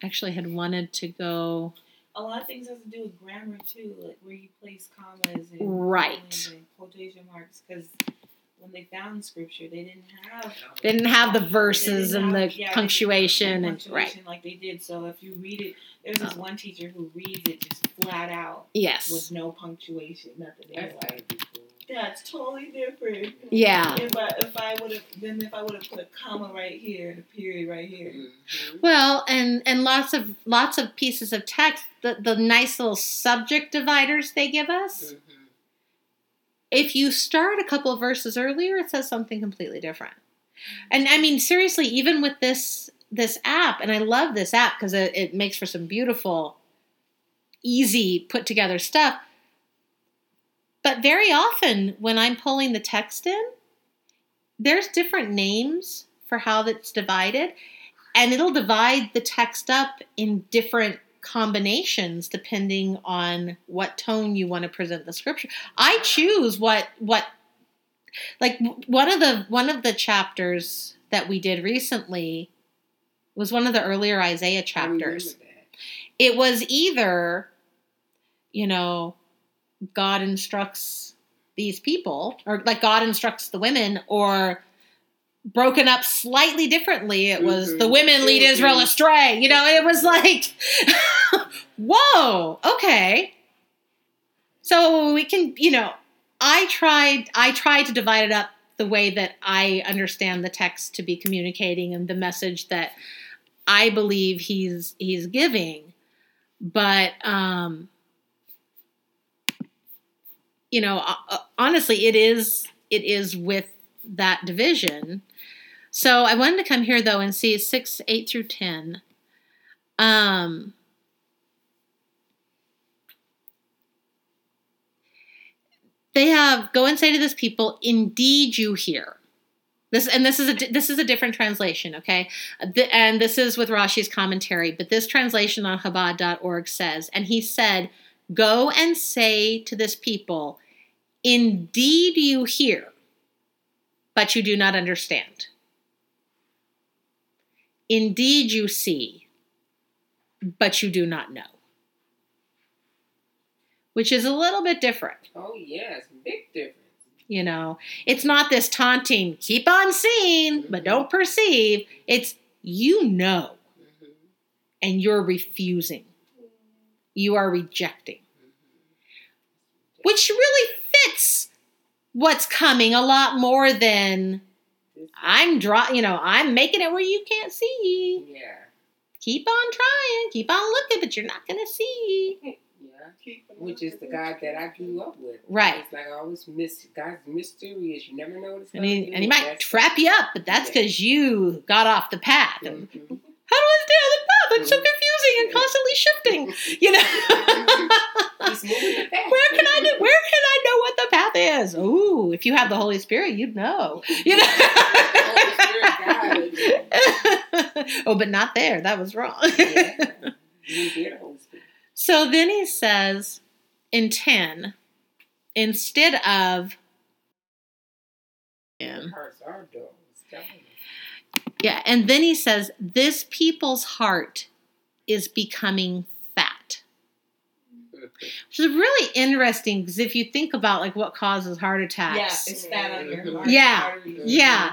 actually had wanted to go A lot of things has to do with grammar too, like where you place commas and Right. colons and quotation marks. Because when they found scripture, they didn't have they didn't have the verses didn't and the yeah, they didn't punctuation and right. like they did. So if you read it, there's this Oh. one teacher who reads it just flat out Yes. with no punctuation, nothing. That's like, gotta be cool. That's totally different. Yeah. If I if I would have then if I would have put a comma right here and a period right here. Mhm. Well, and and lots of lots of pieces of text, the the nice little subject dividers they give us. Mhm. If you start a couple of verses earlier, it says something completely different. And I mean, seriously, even with this this app, and I love this app because it, it makes for some beautiful, easy put together stuff. But very often, when I'm pulling the text in, there's different names for how that's divided, and it'll divide the text up in different combinations depending on what tone you want to present the scripture. I choose what what like one of the one of the chapters that we did recently was one of the earlier Isaiah chapters it was either you know god instructs these people or like god instructs the women or broken up slightly differently it was Mhm. the women lead israel Mhm. astray you know it was like whoa okay so we can you know i tried i tried to divide it up the way that i understand the text to be communicating and the message that I believe he's he's giving, but um, you know, uh, uh, honestly, it is it is with that division. So I wanted to come here though and see six, eight through ten. Um, they have go and say to this people, "Indeed, you hear." This and this is a this is a different translation, okay? The, and this is with Rashi's commentary, but this translation on Chabad.org says, and he said, "Go and say to this people, indeed you hear, but you do not understand. Indeed you see, but you do not know." Which is a little bit different. Oh yes, big difference. You know, it's not this taunting, keep on seeing, but don't perceive. It's you know, Mm-hmm. and you're refusing. You are rejecting, which really fits what's coming a lot more than I'm draw. You know, I'm making it where you can't see. Yeah. Keep on trying, keep on looking, but you're not gonna see. Yeah. Which is the God that I grew up with. Right. It's like I always miss God's mysterious. You never know what it's And gonna he, and he might That's- trap you up, but that's because you got off the path. And Mhm. how do I stay on the path? I'm so confusing and constantly shifting. You know, He's moving the path. where can I do, where can I know what the path is? Ooh, if you have the Holy Spirit, you'd know. You know. Oh, but not there. That was wrong. Yeah. You hear the Holy Spirit. so then he says in ten, instead of. Yeah. Hearts are dull. It's telling you. Yeah, and then he says, This people's heart is becoming fat. Which is really interesting because if you think about like what causes heart Yeah, attacks, it's fat on your mm-hmm. heart. Yeah. arteries. Yeah.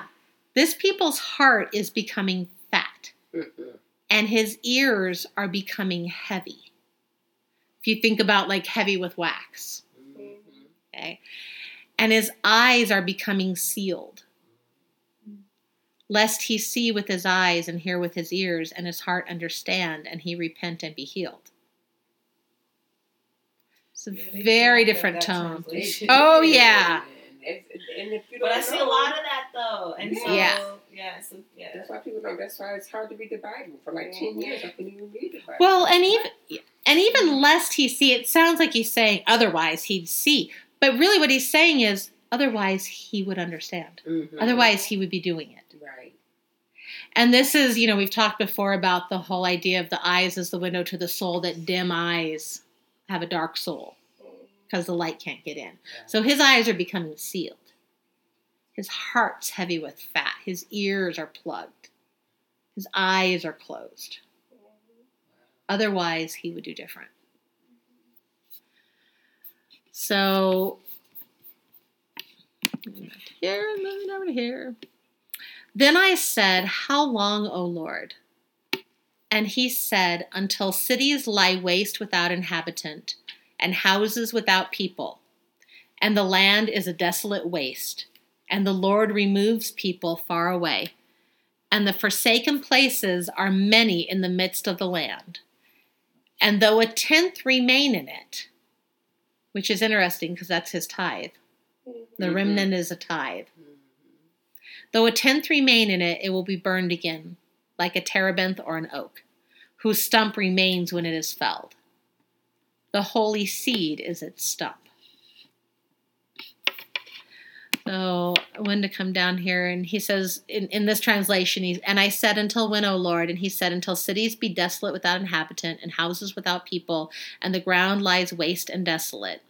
this people's heart is becoming fat mm-hmm. and his ears are becoming heavy. If you think about like heavy with wax, mm-hmm. okay? And his eyes are becoming sealed. Lest he see with his eyes and hear with his ears, and his heart understand, and he repent and be healed. It's a Yeah, very different tone. Oh, yeah. And, and if you But don't I see a lot of that though, and so Yeah. yeah, so yeah. That's why people don't. That's why it's hard to read the Bible. For like ten years, I couldn't even read the Bible. Well, and even and even lest he see, it sounds like he's saying otherwise he'd see. But really what he's saying is otherwise he would understand. Mhm. Otherwise he would be doing it. And this is, you know, we've talked before about the whole idea of the eyes as the window to the soul, that dim eyes have a dark soul because the light can't get in. So his eyes are becoming sealed. His heart's heavy with fat. His ears are plugged. His eyes are closed. Otherwise, he would do different. So, here, moving over to here. Then I said, How long, O Lord? And he said, Until cities lie waste without inhabitant, and houses without people, and the land is a desolate waste, and the Lord removes people far away, and the forsaken places are many in the midst of the land. And though a tenth remain in it, which is interesting because that's his tithe, the Mhm. remnant is a tithe. Though a tenth remain in it, it will be burned again, like a terebinth or an oak, whose stump remains when it is felled. The holy seed is its stump. So wanted to come down here, and he says in, in this translation, he's, and I said, Until when, O Lord? And he said, Until cities be desolate without inhabitant, and houses without people, and the ground lies waste and desolate.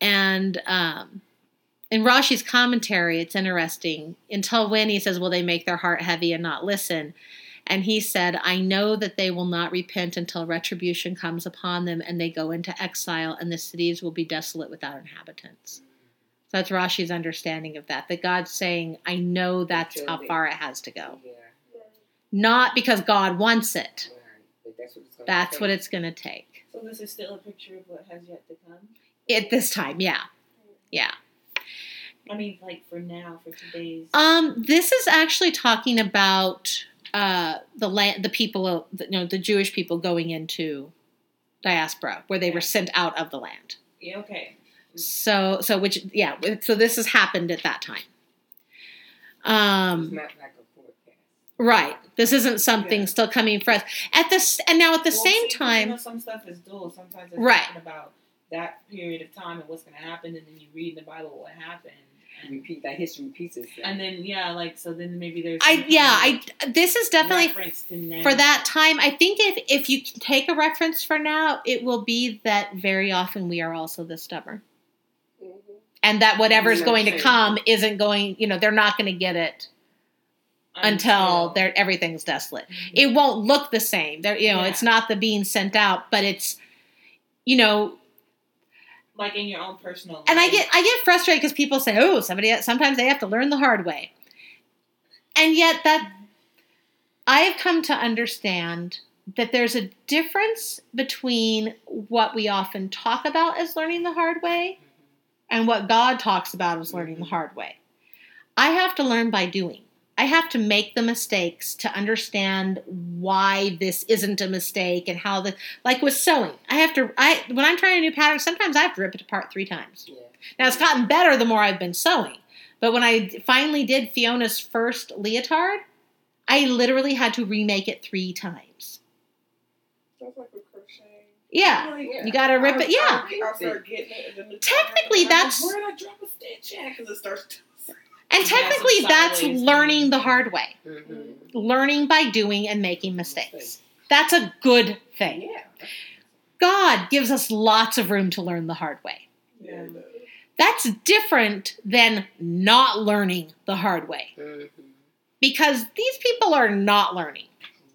And um, in Rashi's commentary, it's interesting. Until when he says, Will they make their heart heavy and not listen? And he said, I know that they will not repent until retribution comes upon them and they go into exile, and the cities will be desolate without inhabitants. So that's Rashi's understanding of that. That God's saying, I know that's how far it has to go. Not because God wants it, that's what it's gonna take. what it's going to take. So this is still a picture of what has yet to come. At this time, yeah. Yeah. I mean, like for now, for today's. Um, this is actually talking about uh, the land, the people, the, you know, the Jewish people going into diaspora, where they were sent out of the land. yeah, okay. So, so which, yeah, so this has happened at that time. Um, like right. This isn't something Yeah. still coming for us at this, and now at the Well, same see, 'cause, time, you know, some stuff is dual. Sometimes it's Right. talking about that period of time and what's going to happen, and then you read in the Bible what happened. And, Repeat that history repeats itself. and then yeah, like so then maybe there's I yeah, I this is definitely reference to now. for that time. I think if if you take a reference for now, it will be that very often we are also the stubborn. Mhm. and that whatever's Yeah, going to come isn't going you know they're not going to get it until they're everything's desolate Mhm. it won't look the same there you know Yeah. it's not the being sent out but it's you know like in your own personal. and i life. get i get frustrated because people say oh somebody sometimes they have to learn the hard way and yet that i have come to understand that there's a difference between what we often talk about as learning the hard way and what God talks about as learning the mm-hmm. hard way. I have to learn by doing. I have to make the mistakes to understand why this isn't a mistake and how the like with sewing. I have to I when I'm trying a new pattern, sometimes I have to rip it apart three times. Yeah. Now it's gotten better the more I've been sewing. But when I finally did Fiona's first leotard, I literally had to remake it three times. That's like a crochet. Yeah. Yeah. You gotta rip I'll- it. Yeah. Start getting it. And then the Technically, like, that's- where did I drop a stitch at? Because it starts. And technically that's learning the hard way. Mhm. Learning by doing and making mistakes. That's a good thing. Yeah. God gives us lots of room to learn the hard way. yeah. That's different than not learning the hard way Mhm. because these people are not learning.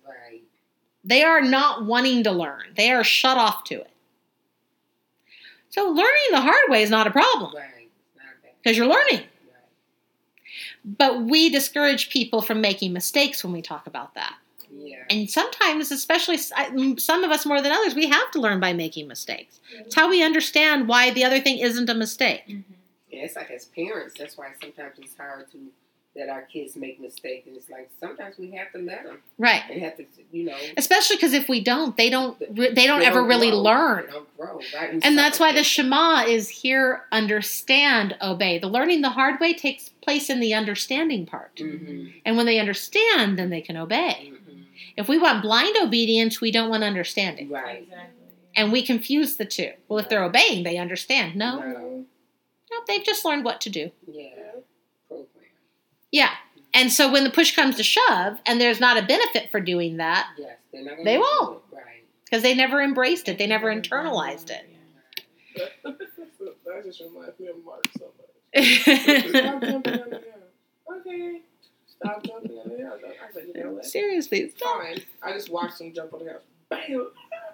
Right. They are not wanting to learn, they are shut off to it. So, learning the hard way is not a problem Right. Because you're learning. Right. But we discourage people from making mistakes when we talk about that. Yeah. And sometimes, especially some of us more than others, we have to learn by making mistakes. It's how we understand why the other thing isn't a mistake. Mhm. Yeah, it's like as parents, that's why sometimes it's hard to let our kids make mistakes, and it's like sometimes we have to let them Right. and have to, you know, Especially because if we don't, they don't. They don't they ever really grow. learn. They don't grow, right? We And that's why the. Shema is here. Understand, obey. The learning the hard way takes place in the understanding part. Mhm. And when they understand, then they can obey. Mhm. If we want blind obedience, we don't want understanding. Right. Exactly. And we confuse the two. Well, if they're obeying, they understand. No, No. no, they've just learned what to do. Yeah. Yeah. And so when the push comes to shove, and there's not a benefit for doing that, Yes. They're not gonna They won't. it. Right. because they never embraced it, they never internalized it. that just reminds me of Mark so much. Stop jumping on the hill. Okay. Stop jumping on the. I said, you know what? Seriously, stop. Fine. I just watched him jump on the house. Bam!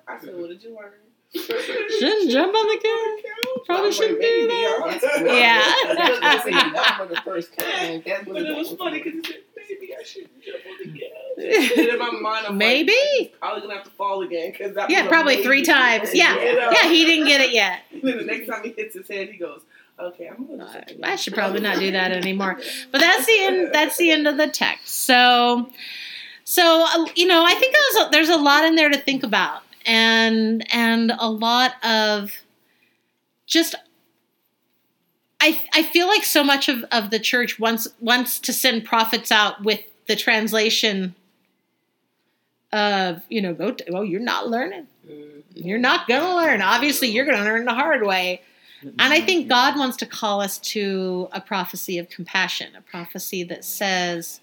I said, what did you learn? Shouldn't jump on the couch. Probably I was like, shouldn't do that. y'all. Yeah. That's what it was for the first time. But it was was funny because he said, maybe I shouldn't jump on the couch. And in my mind, I'm Maybe. like, probably going to have to fall again. Cause that Yeah, probably maybe. three times. Yeah. You know? Yeah, he didn't get it yet. And then the next time he hits his head, he goes, okay, I'm going to. I should probably not do that anymore. But that's the end. That's the end of the text. So, so uh, you know, I think there's a, there's a lot in there to think about, and and a lot of just. I, I feel like so much of, of the church wants wants to send prophets out with the translation of you know go to, well you're not learning Mhm. you're not gonna learn obviously you're gonna learn the hard way and I think God wants to call us to a prophecy of compassion, a prophecy that says,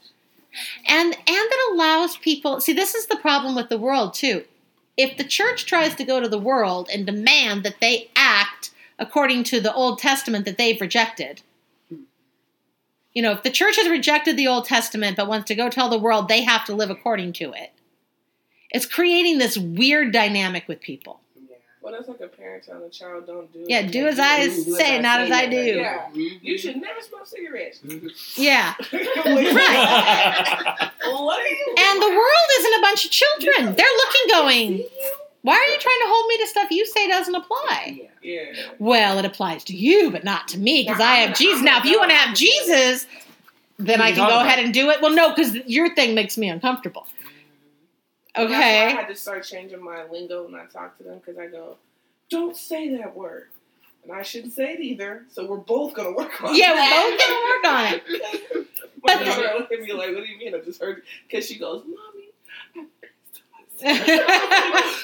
and and that allows people. See, this is the problem with the world too. If the church tries to go to the world and demand that they act according to the Old Testament that they've rejected, you know, if the church has rejected the Old Testament but wants to go tell the world they have to live according to it, it's creating this weird dynamic with people. Yeah. Well, that's like a parent telling a child, don't do it. Yeah, do as I Do say, not as I do. Yeah. Mhm. You should never smoke cigarettes. Yeah. right. what are you? And the world isn't a bunch of children. They're looking, going, Why are you trying to hold me to stuff you say doesn't apply? Yeah. Yeah. Well, it applies to you, but not to me because I have Jesus. Now, if you want to have Jesus, then I can go ahead and do it. Well, no, because your thing makes me uncomfortable. That's why I Okay. had to start changing my lingo when I talk to them because I go, don't say that word. And I shouldn't say it either. So we're both going to work on Yeah, it. Yeah, we're both gonna work on it. My But- daughter looked at me like, what do you mean? I just heard. Because she goes, Mommy, I'm Stop!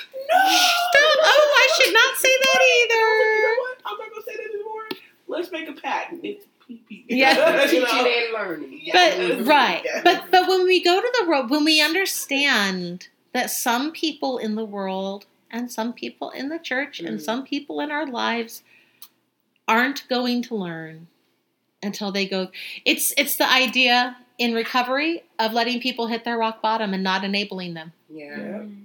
Oh, I should not say You that know what? I'm not going to say that anymore. Let's make a patent. It's pee pee. Yeah. Teaching and learning. But right, Yeah. but but when we go to the world, when we understand that some people in the world and some people in the church and Mhm. some people in our lives aren't going to learn until they go it's it's the idea in recovery of letting people hit their rock bottom and not enabling them Yeah. Mm-hmm.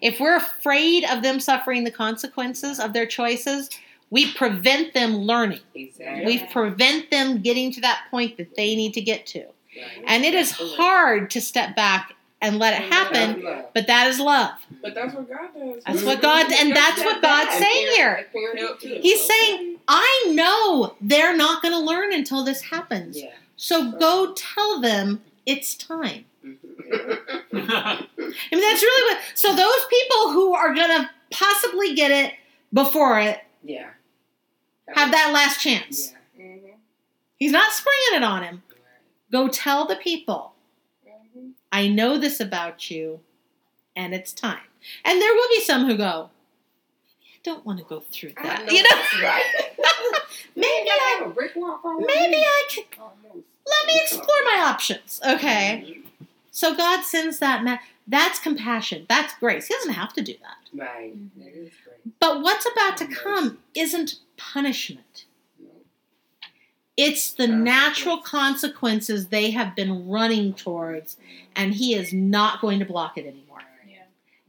if we're afraid of them suffering the consequences of their choices we prevent them learning Exactly. we prevent them getting to that point that they need to get to Right. and it is hard to step back and let it happen but that is love But that's what God does. That's what God- and that's what God's saying here. parent- parent too. he's saying i know they're not going to learn until this happens Yeah. So go tell them it's time. I mean, that's really what. So those people who are gonna possibly get it before it yeah. have that last chance. Yeah. Mhm. He's not springing it on him. Go tell the people, Mhm. I know this about you, and it's time. And there will be some who go, I don't want to go through that. know You know, right. maybe I I, have a brick walk already. maybe I could. Almost. Let me explore my options. Okay. So God sends that. Ma- that's compassion. That's grace. He doesn't have to do that. Right. That is great. But what's about to come isn't punishment. It's the natural consequences they have been running towards, and he is not going to block it anymore. Yeah.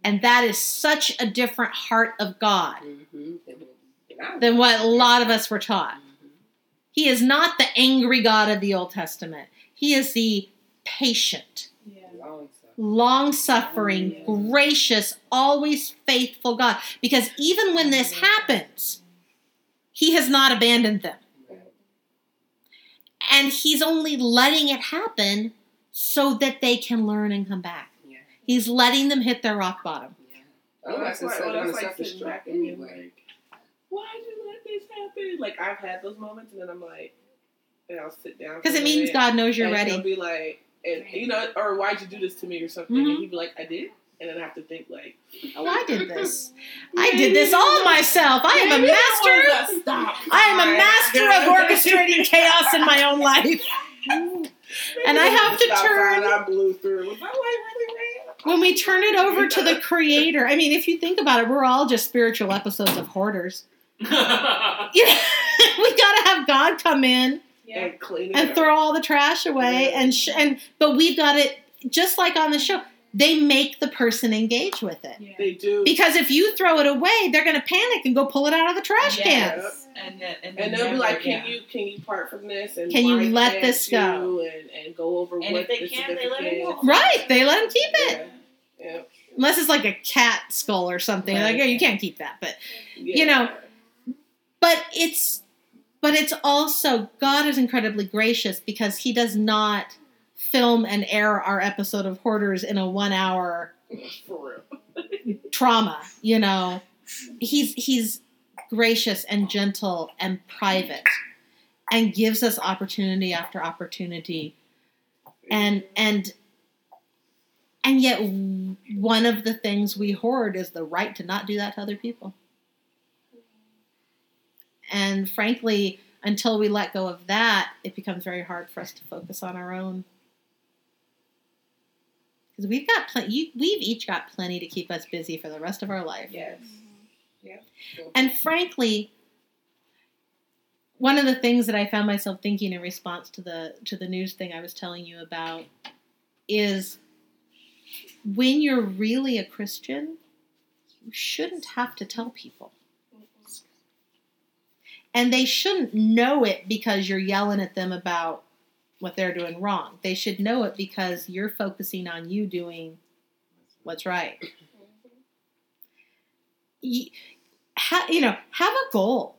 And that is such a different heart of God Mhm. Then we- I- than what a lot of us were taught. He is not the angry God of the Old Testament, he is the patient, Yeah. Long suffering. long suffering, gracious, always faithful God. Because even when this happens, he has not abandoned them. And he's only letting it happen so that they can learn and come back. Yeah. He's letting them hit their rock bottom. Yeah. Oh, Otherwise, that's it's like, so oh, that's like sitting back straight and being anyway. why'd you let this happen? Like, I've had those moments, and then I'm like, and I'll sit down. Because it means God knows you're and He'll ready. be like, and you know, or why'd you do this to me or something? Mhm. And he'd be like, I did. And then I have to think like, Oh, I did this. I did this all myself. I am a master. I stop. I am a master of orchestrating chaos in my own life. And I have to turn- I blew through. Was my light really red? When we turn it over to the creator, I mean, if you think about it, we're all just spiritual episodes of hoarders. Yeah, we gotta have God come in Yeah. and clean it and up. throw all the trash away, Yeah. and sh- and but we've got it just like on the show. They make the person engage with it Yeah. They do. because if you throw it away, they're gonna panic and go pull it out of the trash can. Yes. And then, and, and they'll be like, "Can yeah. you can you part from this and Can you let this go? and and go over And what if they can't, they let it go. Right? They let them keep it. Yeah. Yeah. unless it's like a cat skull or something. Like, Right. oh, you can't keep that. But Yeah. You know, but it's but it's also God is incredibly gracious because He does not film and air our episode of Hoarders in a one hour trauma. You know, He's He's gracious and gentle and private, and gives us opportunity after opportunity, and and. And yet, one of the things we hoard is the right to not do that to other people. And frankly, until we let go of that, it becomes very hard for us to focus on our own. Because we've got plenty, we've each got plenty to keep us busy for the rest of our life. Yes. Mm-hmm. And frankly, one of the things that I found myself thinking in response to the to the news thing I was telling you about is when you're really a Christian, you shouldn't have to tell people. And they shouldn't know it because you're yelling at them about what they're doing wrong. They should know it because you're focusing on you doing what's right. you, ha, you know, have a goal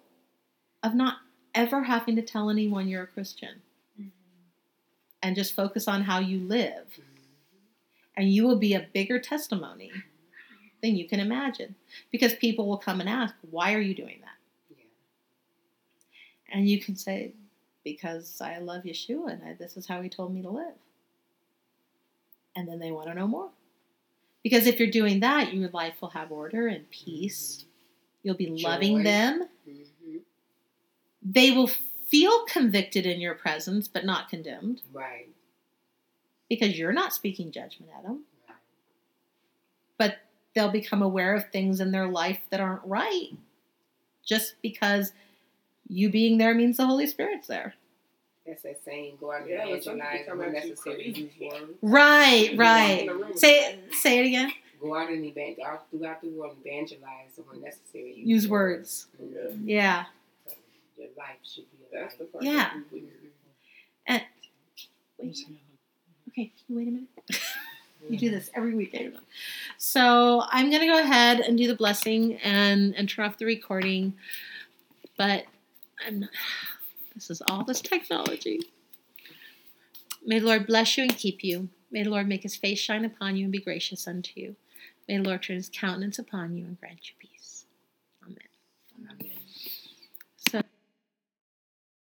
of not ever having to tell anyone you're a Christian Mhm. and just focus on how you live. And you will be a bigger testimony than you can imagine because people will come and ask, Why are you doing that? And you can say, Because I love Yeshua and I, this is how he told me to live. And then they want to know more. Because if you're doing that, your life will have order and peace. You'll be loving Joy. them. hmm They will feel convicted in your presence, but not condemned Right. because you're not speaking judgment at them. Right. But they'll become aware of things in their life that aren't right just because you being there means the Holy Spirit's there. That's that saying, go out and Yeah, but evangelize come when necessary. Use words. Right, right. walk in the room Say and- say it again. Go out and evangelize out throughout the world, evangelize when necessary. Use words. Mhm. Yeah. Your life should be a That's the life. part. Yeah. And wait. Okay, can you wait a minute? You do this every week. David. So I'm gonna go ahead and do the blessing and and turn off the recording. But I'm not, this is all this technology. May the Lord bless you and keep you. May the Lord make his face shine upon you and be gracious unto you. May the Lord turn his countenance upon you and grant you peace. Amen. Amen.